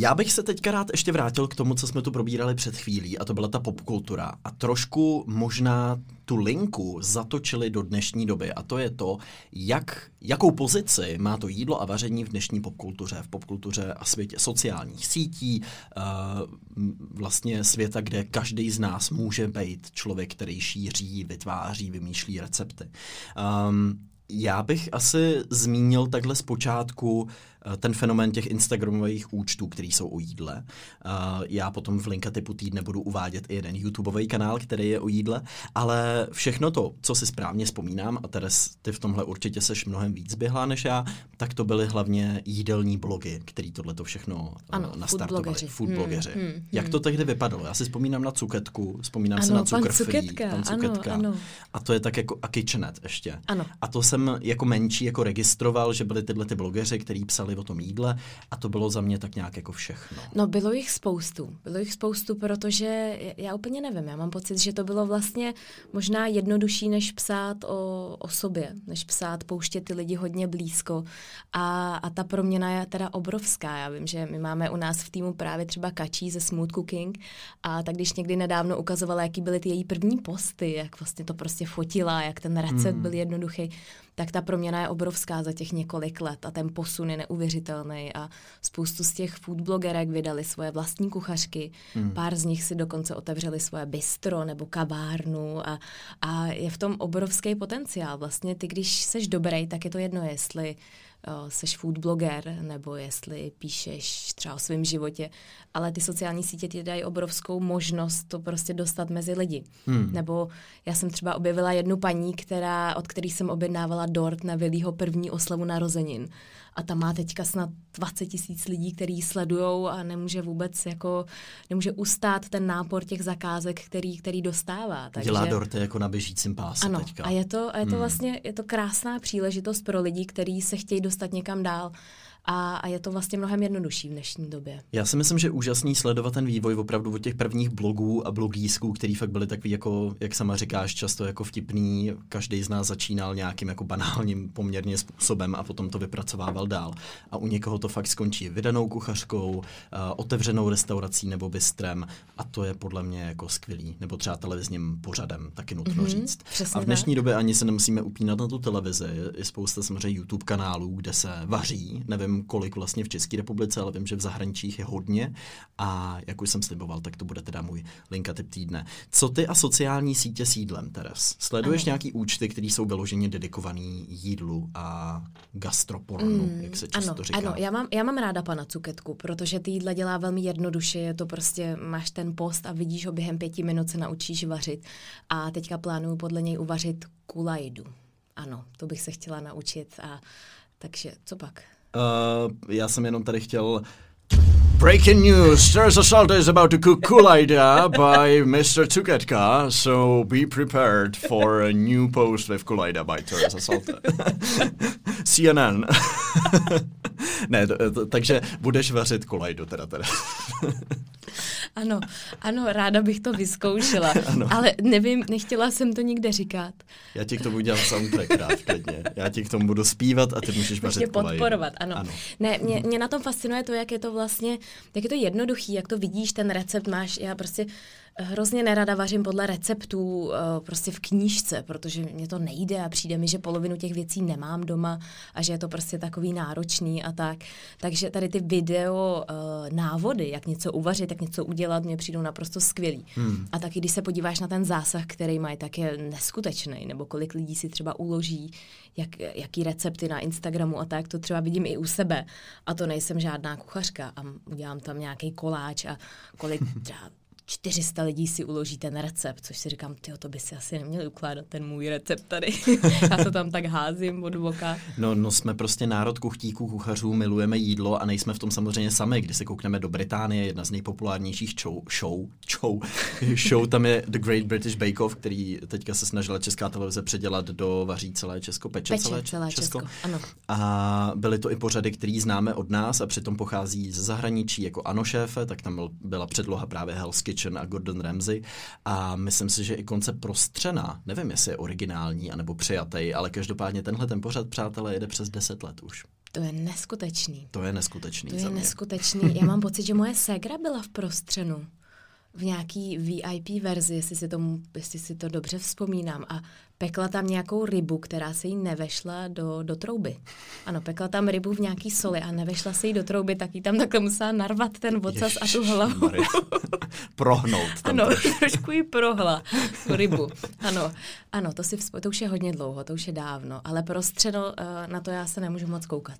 Já bych se teďka rád ještě vrátil k tomu, co jsme tu probírali před chvílí, a to byla ta popkultura. A trošku možná tu linku zatočili do dnešní doby. A to je to, jak, jakou pozici má to jídlo a vaření v dnešní popkultuře. V popkultuře a světě sociálních sítí, uh, vlastně světa, kde každý z nás může být člověk, který šíří, vytváří, vymýšlí recepty. Um, já bych asi zmínil takhle zpočátku eh, ten fenomén těch Instagramových účtů, který jsou o jídle. Eh, Já potom v linka typu týdne budu uvádět i jeden YouTubeový kanál, který je o jídle, ale všechno to, co si správně vzpomínám, a Teres, ty v tomhle určitě seš mnohem víc běhlá než já, tak to byly hlavně jídelní blogy, který tohle to všechno eh, Ano, food nastartovali. blogeři. Food Hmm, blogeři. hmm, Jak to tehdy vypadalo? Já si vzpomínám na Cuketku, vzpomínám si Ano, na pan Cukr Free, Cuketka, pan ano, Cuketka. ano. A to je tak jako a Kitchenet ještě. Ano. A to jsem jako menší jako registroval, že byli tyhle ty blogeři, kteří psali o tom jídle a to bylo za mě tak nějak jako všechno. No, bylo jich spoustu. Bylo jich spoustu, protože já úplně nevím. Já mám pocit, že to bylo vlastně možná jednodušší, než psát o, o sobě, než psát, pouštět ty lidi hodně blízko. A, a ta proměna je teda obrovská. Já vím, že my máme u nás v týmu právě třeba Kačí ze Smooth Cooking a tak když někdy nedávno ukazovala, jaký byly ty její první posty, jak vlastně to prostě fotila, jak ten recept byl jednoduchý, tak ta proměna je obrovská za těch několik let a ten posun je neuvěřitelný a spoustu z těch food blogerek vydali svoje vlastní kuchařky, hmm. pár z nich si dokonce otevřeli svoje bistro nebo kavárnu a, a je v tom obrovský potenciál. Vlastně ty, když seš dobrý, tak je to jedno, jestli uh, seš food bloger nebo jestli píšeš třeba o svém životě, ale ty sociální sítě ti dají obrovskou možnost to prostě dostat mezi lidi. Hmm. Nebo já jsem třeba objevila jednu paní, která, od který jsem objednávala dort na Vilího první oslavu narozenin. A ta má teďka snad 20 tisíc lidí, který ji sledujou a nemůže vůbec jako, nemůže ustát ten nápor těch zakázek, který, který dostává. Takže... Dělá dorty jako na běžícím páse Ano, teďka. a je to, a je to hmm. vlastně je to krásná příležitost pro lidi, kteří se chtějí dostat někam dál a, a je to vlastně mnohem jednodušší v dnešní době. Já si myslím, že úžasný sledovat ten vývoj opravdu od těch prvních blogů a blogísků, který fakt byly takový jako, jak sama říkáš, často jako vtipný. Každý z nás začínal nějakým jako banálním poměrně způsobem a potom to vypracovával dál. A u někoho to fakt skončí vydanou kuchařkou, uh, otevřenou restaurací nebo bistrem a to je podle mě jako skvělý. Nebo třeba televizním pořadem, taky nutno mm-hmm, říct. přesně A v dnešní době ani se nemusíme upínat na tu televizi. Je, je spousta samozřejmě YouTube kanálů, kde se vaří. Nevím, kolik vlastně v České republice, ale vím, že v zahraničích je hodně. A jak už jsem sliboval, tak to bude teda můj linka typ týdne. Co ty a sociální sítě s jídlem, Teres? Sleduješ Ano. nějaký účty, které jsou vyloženě dedikovaný jídlu a gastropornu, mm, jak se často ano, říká? ano, já mám, já mám ráda pana Cuketku, protože ty jídla dělá velmi jednoduše, je to prostě, máš ten post a vidíš ho během pěti minut se naučíš vařit a teďka plánuju podle něj uvařit kulajdu. Ano, to bych se chtěla naučit a takže co pak? Uh, já jsem jenom tady chtěl Breaking news! Teresa Salta is about to cook Kulaida by Mr. Tuketka, so be prepared for a new post with Kulaida by Teresa Salta. CNN. ne, takže budeš vařit Kulaidu teda teda. Ano, ano, ráda bych to vyzkoušela, Ano. ale nevím, nechtěla jsem to nikde říkat. Já ti k tomu udělám soundtrack rád klidně. Já ti k tomu budu zpívat a ty můžeš vařit Kulaidu. podporovat, ano. ano. Ne, mě, mě na tom fascinuje to, jak je to vlastně, jak je to jednoduchý, jak to vidíš, ten recept máš, já prostě hrozně nerada vařím podle receptů eh, prostě v knížce, protože mě to nejde a přijde mi, že polovinu těch věcí nemám doma a že je to prostě takový náročný a tak. Takže tady ty video eh, návody, jak něco uvařit, jak něco udělat, mě přijdou naprosto skvělý. Hmm. A taky, když se podíváš na ten zásah, který mají, tak je neskutečný, nebo kolik lidí si třeba uloží, jak, jaký recepty na Instagramu a tak, to třeba vidím i u sebe. A to nejsem žádná kuchařka a udělám tam nějaký koláč a kolik třeba 400 lidí si uloží ten recept, což si říkám, tyjo, to by si asi neměli ukládat ten můj recept tady. Já to tam tak házím od boka. No, no jsme prostě národ kuchtíků, kuchařů, milujeme jídlo a nejsme v tom samozřejmě sami. Když se koukneme do Británie, jedna z nejpopulárnějších show, show, show, show tam je The Great British Bake Off, který teďka se snažila česká televize předělat do vaří celé Česko, peče, Peče celé, celé Česko, ano. A byly to i pořady, které známe od nás a přitom pochází ze zahraničí, jako Ano šéfe, tak tam byl, byla předloha právě Hell's Kitchen a Gordon Ramsay. A myslím si, že i koncept prostřena, nevím, jestli je originální anebo přijatý, ale každopádně tenhle ten pořad, přátelé, jede přes 10 let už. To je neskutečný. To je neskutečný To je neskutečný. Já mám pocit, že moje ségra byla v prostřenu. V nějaký VIP verzi, jestli si, tomu, jestli si to dobře vzpomínám. A pekla tam nějakou rybu, která se jí nevešla do, do trouby. Ano, pekla tam rybu v nějaký soli a nevešla se jí do trouby, tak jí tam takhle musela narvat ten ocas a tu hlavu. Prohnout tam Ano, trošku. trošku jí prohla tu rybu. Ano, ano, to si vzpo... to už je hodně dlouho, to už je dávno, ale prostřeno, eh, na to já se nemůžu moc koukat.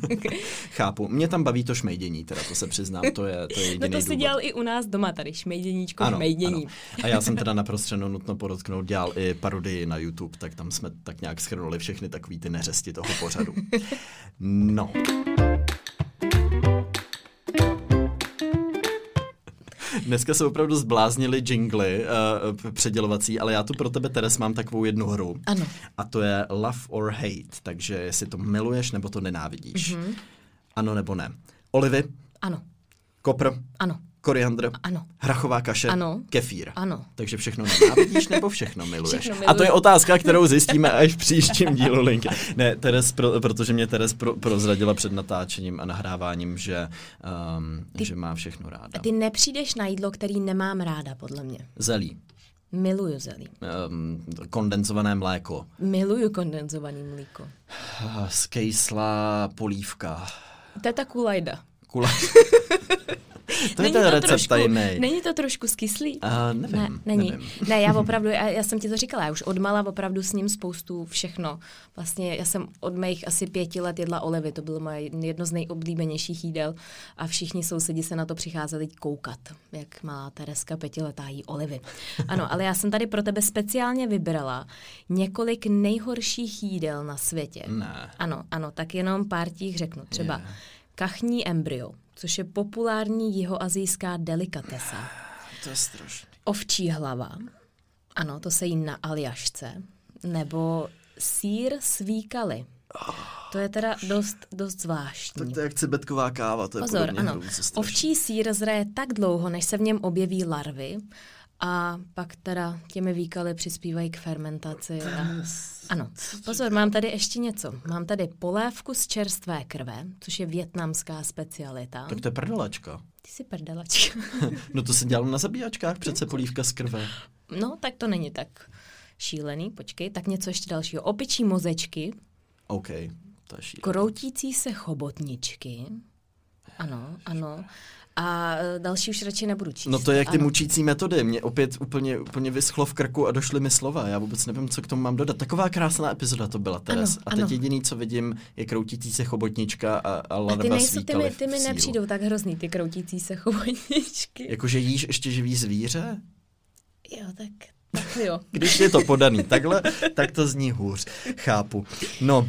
Chápu. Mě tam baví to šmejdění, teda to se přiznám, to je, to je No jediný to si dělal i u nás doma tady, šmejděníčko, šmejdění. A já jsem teda naprostřeno nutno podotknout, dělal i parodii na YouTube, tak tam jsme tak nějak schrnuli všechny takový ty neřesti toho pořadu. No. Dneska se opravdu zbláznili jingly uh, předělovací, ale já tu pro tebe, Teres, mám takovou jednu hru. Ano. A to je love or hate, takže jestli to miluješ nebo to nenávidíš. Mhm. Mm-hmm. Ano nebo ne. Olivy, Ano, kopr, ano, koriandr, ano. hrachová kaše, Ano. kefír. Ano. Takže všechno nenávidíš nebo všechno miluješ? Všechno A to je otázka, kterou zjistíme až v příštím dílu Linky. Ne, Teres, pro, protože mě Teres pro, prozradila před natáčením a nahráváním, že, um, že má všechno ráda. Ty nepřijdeš na jídlo, který nemám ráda, podle mě. Zelí, Miluju zelí. um, kondenzované mléko, Miluju kondenzovaný mlíko. ah, skejslá polívka, To je ta kulajda. to je ten recept trošku, tajný. není to trošku skyslý? Uh, nevím, ne, není. nevím. Ne, já opravdu, já, já jsem ti to říkala, já už odmala opravdu s ním spoustu všechno. Vlastně já jsem od mých asi pěti let jedla olivy, to bylo moje jedno z nejoblíbenějších jídel a všichni sousedi se na to přicházeli koukat, jak malá Tereska pětiletá jí olivy. Ano, ale já jsem tady pro tebe speciálně vybrala několik nejhorších jídel na světě. Ne. Ano, ano, tak jenom pár těch řeknu. Třeba Je. kachní embryo, což je populární jihoazijská delikatesa. To je strašný. Ovčí hlava, ano, to se jí na aljašce, nebo sír svíkaly. To je teda dost, dost zvláštní. Tak to je jak cibetková káva, to je Pozor, ano. Ovčí sír zraje tak dlouho, než se v něm objeví larvy a pak teda těmi výkaly přispívají k fermentaci. A... Ano, pozor, mám tady ještě něco. Mám tady polévku z čerstvé krve, což je větnamská specialita. Tak to je prdelačka. Ty jsi prdelačka. No to se dělalo na zabíjačkách, přece polívka z krve. no, tak to není tak šílený, počkej. Tak něco ještě dalšího. Opičí mozečky, OK, to je šílené. kroutící se chobotničky. Ano, ano. A e, další už radši nebudu číst. No to je jak ty Ano. mučící metody. Mě opět úplně, úplně vyschlo v krku a došly mi slova. Já vůbec nevím, co k tomu mám dodat. Taková krásná epizoda to byla, Teres. Ano, a teď ano. jediný, co vidím, je kroutící se chobotnička a, a A larva ty, nejsou, ty, mi, ty mi nepřijdou tak hrozný, ty kroutící se chobotničky. Jakože jíš ještě živý zvíře? Jo, tak, tak jo. Když je to podaný takhle, tak to zní hůř. Chápu. No,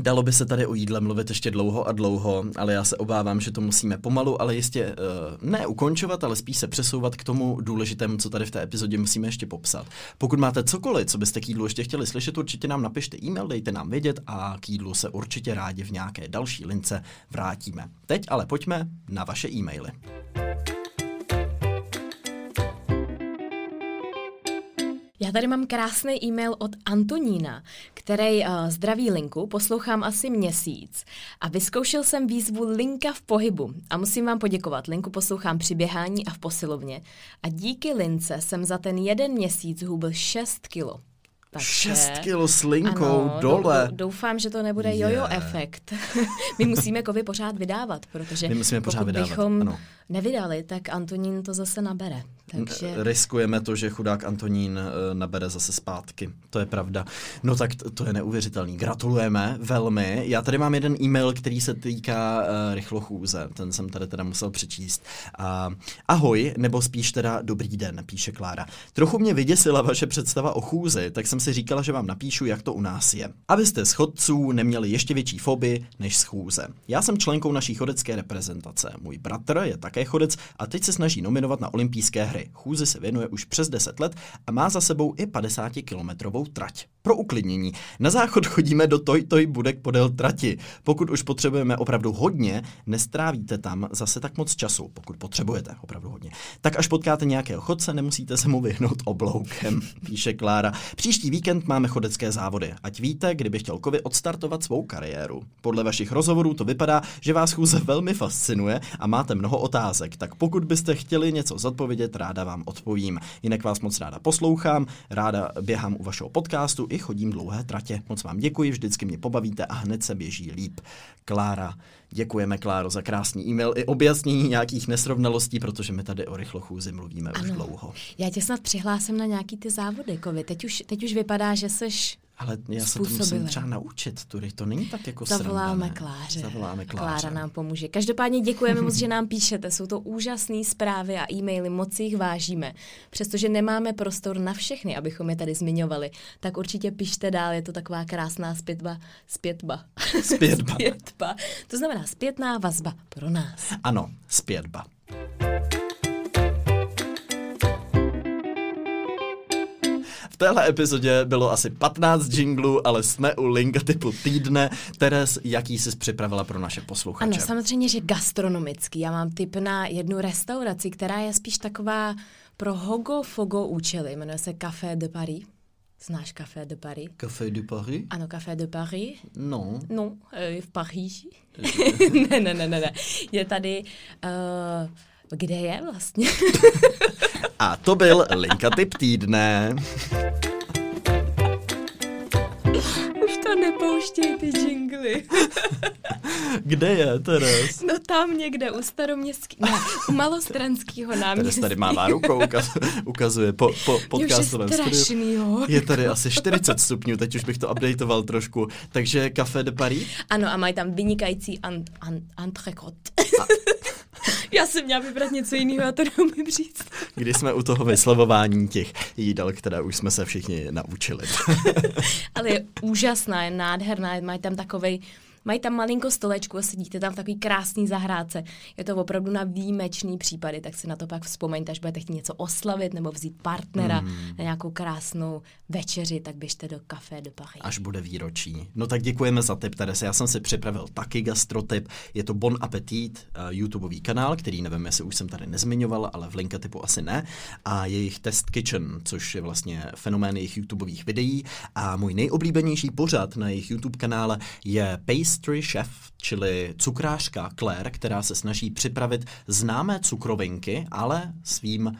Dalo by se tady o jídle mluvit ještě dlouho a dlouho, ale já se obávám, že to musíme pomalu, ale jistě uh, ne ukončovat, ale spíš se přesouvat k tomu důležitému, co tady v té epizodě musíme ještě popsat. Pokud máte cokoliv, co byste k jídlu ještě chtěli slyšet, určitě nám napište e-mail, dejte nám vědět a k jídlu se určitě rádi v nějaké další lince vrátíme. Teď ale pojďme na vaše e-maily. Já tady mám krásný e-mail od Antonína, který uh, zdraví linku, poslouchám asi měsíc a vyzkoušel jsem výzvu Linka v pohybu a musím vám poděkovat. Linku poslouchám při běhání a v posilovně a díky lince jsem za ten jeden měsíc hubil 6 kilo. Takže- 6 kilo s linkou ano, dole. dou- Doufám, že to nebude jojo efekt. My musíme kovy pořád vydávat, protože My musíme pořád pokud vydávat, bychom ano. nevydali, tak Antonín to zase nabere. Takže... Riskujeme to, že chudák Antonín eh, nabere zase zpátky. To je pravda. No tak to je neuvěřitelný. Gratulujeme velmi. Já tady mám jeden e-mail, který se týká uh, rychlochůze. Ten jsem tady teda musel přečíst. Uh, ahoj, nebo spíš teda dobrý den, píše Klára. Trochu mě vyděsila vaše představa o chůzi, tak jsem si říkala, že vám napíšu, jak to u nás je. Abyste z chodců neměli ještě větší fobii než z chůze. Já jsem členkou naší chodecké reprezentace. Můj bratr je také chodec a teď se snaží nominovat na olympijské hry. Chůzi se věnuje už přes 10 let a má za sebou i 50-kilometrovou trať. Pro uklidnění. Na záchod chodíme do toj toj budek podél trati. Pokud už potřebujeme opravdu hodně, nestrávíte tam zase tak moc času, pokud potřebujete opravdu hodně. Tak až potkáte nějakého chodce, nemusíte se mu vyhnout obloukem, píše Klára. Příští víkend máme chodecké závody. Ať víte, kdyby chtěl Kovy odstartovat svou kariéru. Podle vašich rozhovorů to vypadá, že vás chůze velmi fascinuje a máte mnoho otázek, tak pokud byste chtěli něco zodpovědět, ráda vám odpovím. Jinak vás moc ráda poslouchám, ráda běhám u vašeho podcastu i chodím dlouhé tratě. Moc vám děkuji, vždycky mě pobavíte a hned se běží líp. Klára, děkujeme Kláro za krásný e-mail i objasnění nějakých nesrovnalostí, protože my tady o rychlochůzi mluvíme už dlouho. Já tě snad přihlásím na nějaký ty závody, Kovi. Teď už, teď už vypadá, že seš Ale já se to musím třeba naučit, Tury, to není tak jako Zavoláme sranda? Kláře. Zavoláme Kláře. Klára nám pomůže. Každopádně děkujeme moc, že nám píšete. Jsou to úžasné zprávy a e-maily, moc jich vážíme. Přestože nemáme prostor na všechny, abychom je tady zmiňovali, tak určitě pište dál, je to taková krásná zpětba. Zpětba. Zpětba. zpětba. To znamená zpětná vazba pro nás. Ano, zpětba. Téhle epizodě bylo asi 15 jinglů, ale jsme u linka typu týdne. Teres, jaký jsi připravila pro naše posluchače? Ano, samozřejmě, že gastronomický. Já mám tip na jednu restauraci, která je spíš taková pro hogo-fogo účely. Jmenuje se Café de Paris. Znáš Café de Paris? Café du Paris? Ano, Café de Paris. No. No, eh, v Paříži. ne, ne, ne, ne, ne. Je tady... Uh, kde je vlastně? A to byl linka typ týdne. Už to nepouštěj ty jingly. Kde je, Teres? No tam někde u staroměstský, ne, u malostranského Teres náměstí. tady mává rukou, ukaz- ukazuje po, po podcastovém studiu. Je tady asi 40 stupňů, teď už bych to updateoval trošku. Takže Café de Paris? Ano, a mají tam vynikající an, an, entrecot. Já jsem měla vybrat něco jiného a to neumím říct. Když jsme u toho vyslovování těch jídel, které už jsme se všichni naučili. Ale je úžasná, je nádherná, mají tam takovej Mají tam malinko stolečku a sedíte tam v takový krásný zahrádce. Je to opravdu na výjimečný případy, tak si na to pak vzpomeňte, až budete chtít něco oslavit nebo vzít partnera Hmm. na nějakou krásnou večeři, tak běžte do Café de Paris. Až bude výročí. No tak děkujeme za tip, Terese. Já jsem si připravil taky gastrotip. Je to Bon Appetit, uh, YouTubeový kanál, který nevím, jestli už jsem tady nezmiňoval, ale v linka typu asi ne. A jejich Test Kitchen, což je vlastně fenomén jejich YouTubeových videí. A můj nejoblíbenější pořad na jejich YouTube kanále je Pastry Chef, čili cukrářka Claire, která se snaží připravit známé cukrovinky, ale svým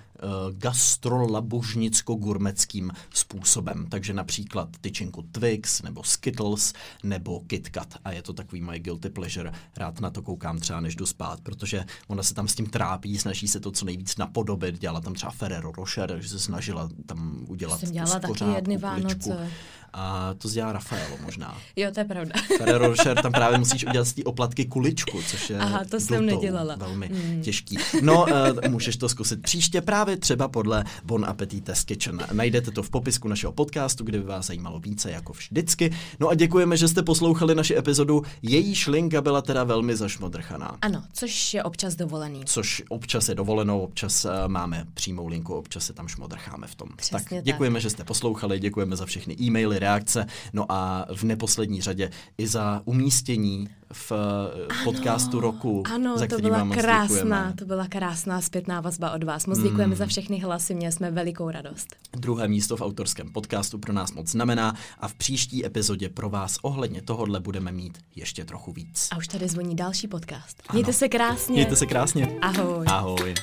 gastrolabožnicko-gurmeckým způsobem. Takže například tyčinku Twix, nebo Skittles, nebo KitKat. A je to takový moje guilty pleasure. Rád na to koukám třeba než jdu spát, protože ona se tam s tím trápí, snaží se to co nejvíc napodobit. Dělala tam třeba Ferrero Rocher, takže se snažila tam udělat Jsem dělala taky jedny. Vánoce. A to dělá Rafaelo možná. Jo, to je pravda. Ferrero Rocher, tam právě musíš udělat z té oplatky kuličku, což je Aha, to jsem nedělala. velmi mm. těžký. No, uh, můžeš to zkusit příště právě třeba podle Bon Appetit Test Kitchen. Najdete to v popisku našeho podcastu, kde by vás zajímalo více, jako vždycky. No a děkujeme, že jste poslouchali naši epizodu. Jejíž linka byla teda velmi zašmodrchaná. Ano, což je občas dovolený. Což občas je dovoleno, občas uh, máme přímou linku, občas se tam šmodrcháme v tom. Přesně tak tak. děkujeme, že jste poslouchali, děkujeme za všechny e-maily, reakce, no a v neposlední řadě i za umístění v ano, podcastu roku, Ano, za to byla krásná, děkujeme. to byla krásná zpětná vazba od vás. Moc děkujeme za všechny hlasy, měli jsme velikou radost. Druhé místo v autorském podcastu pro nás moc znamená a v příští epizodě pro vás ohledně tohodle budeme mít ještě trochu víc. A už tady zvoní další podcast. Mějte se krásně. Mějte se krásně. Ahoj. Ahoj.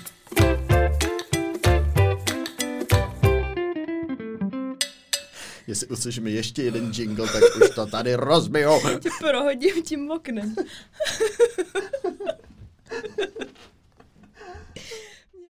Jestli uslyšíme ještě jeden jingle, tak už to tady rozbiju. Prohodím tím oknem.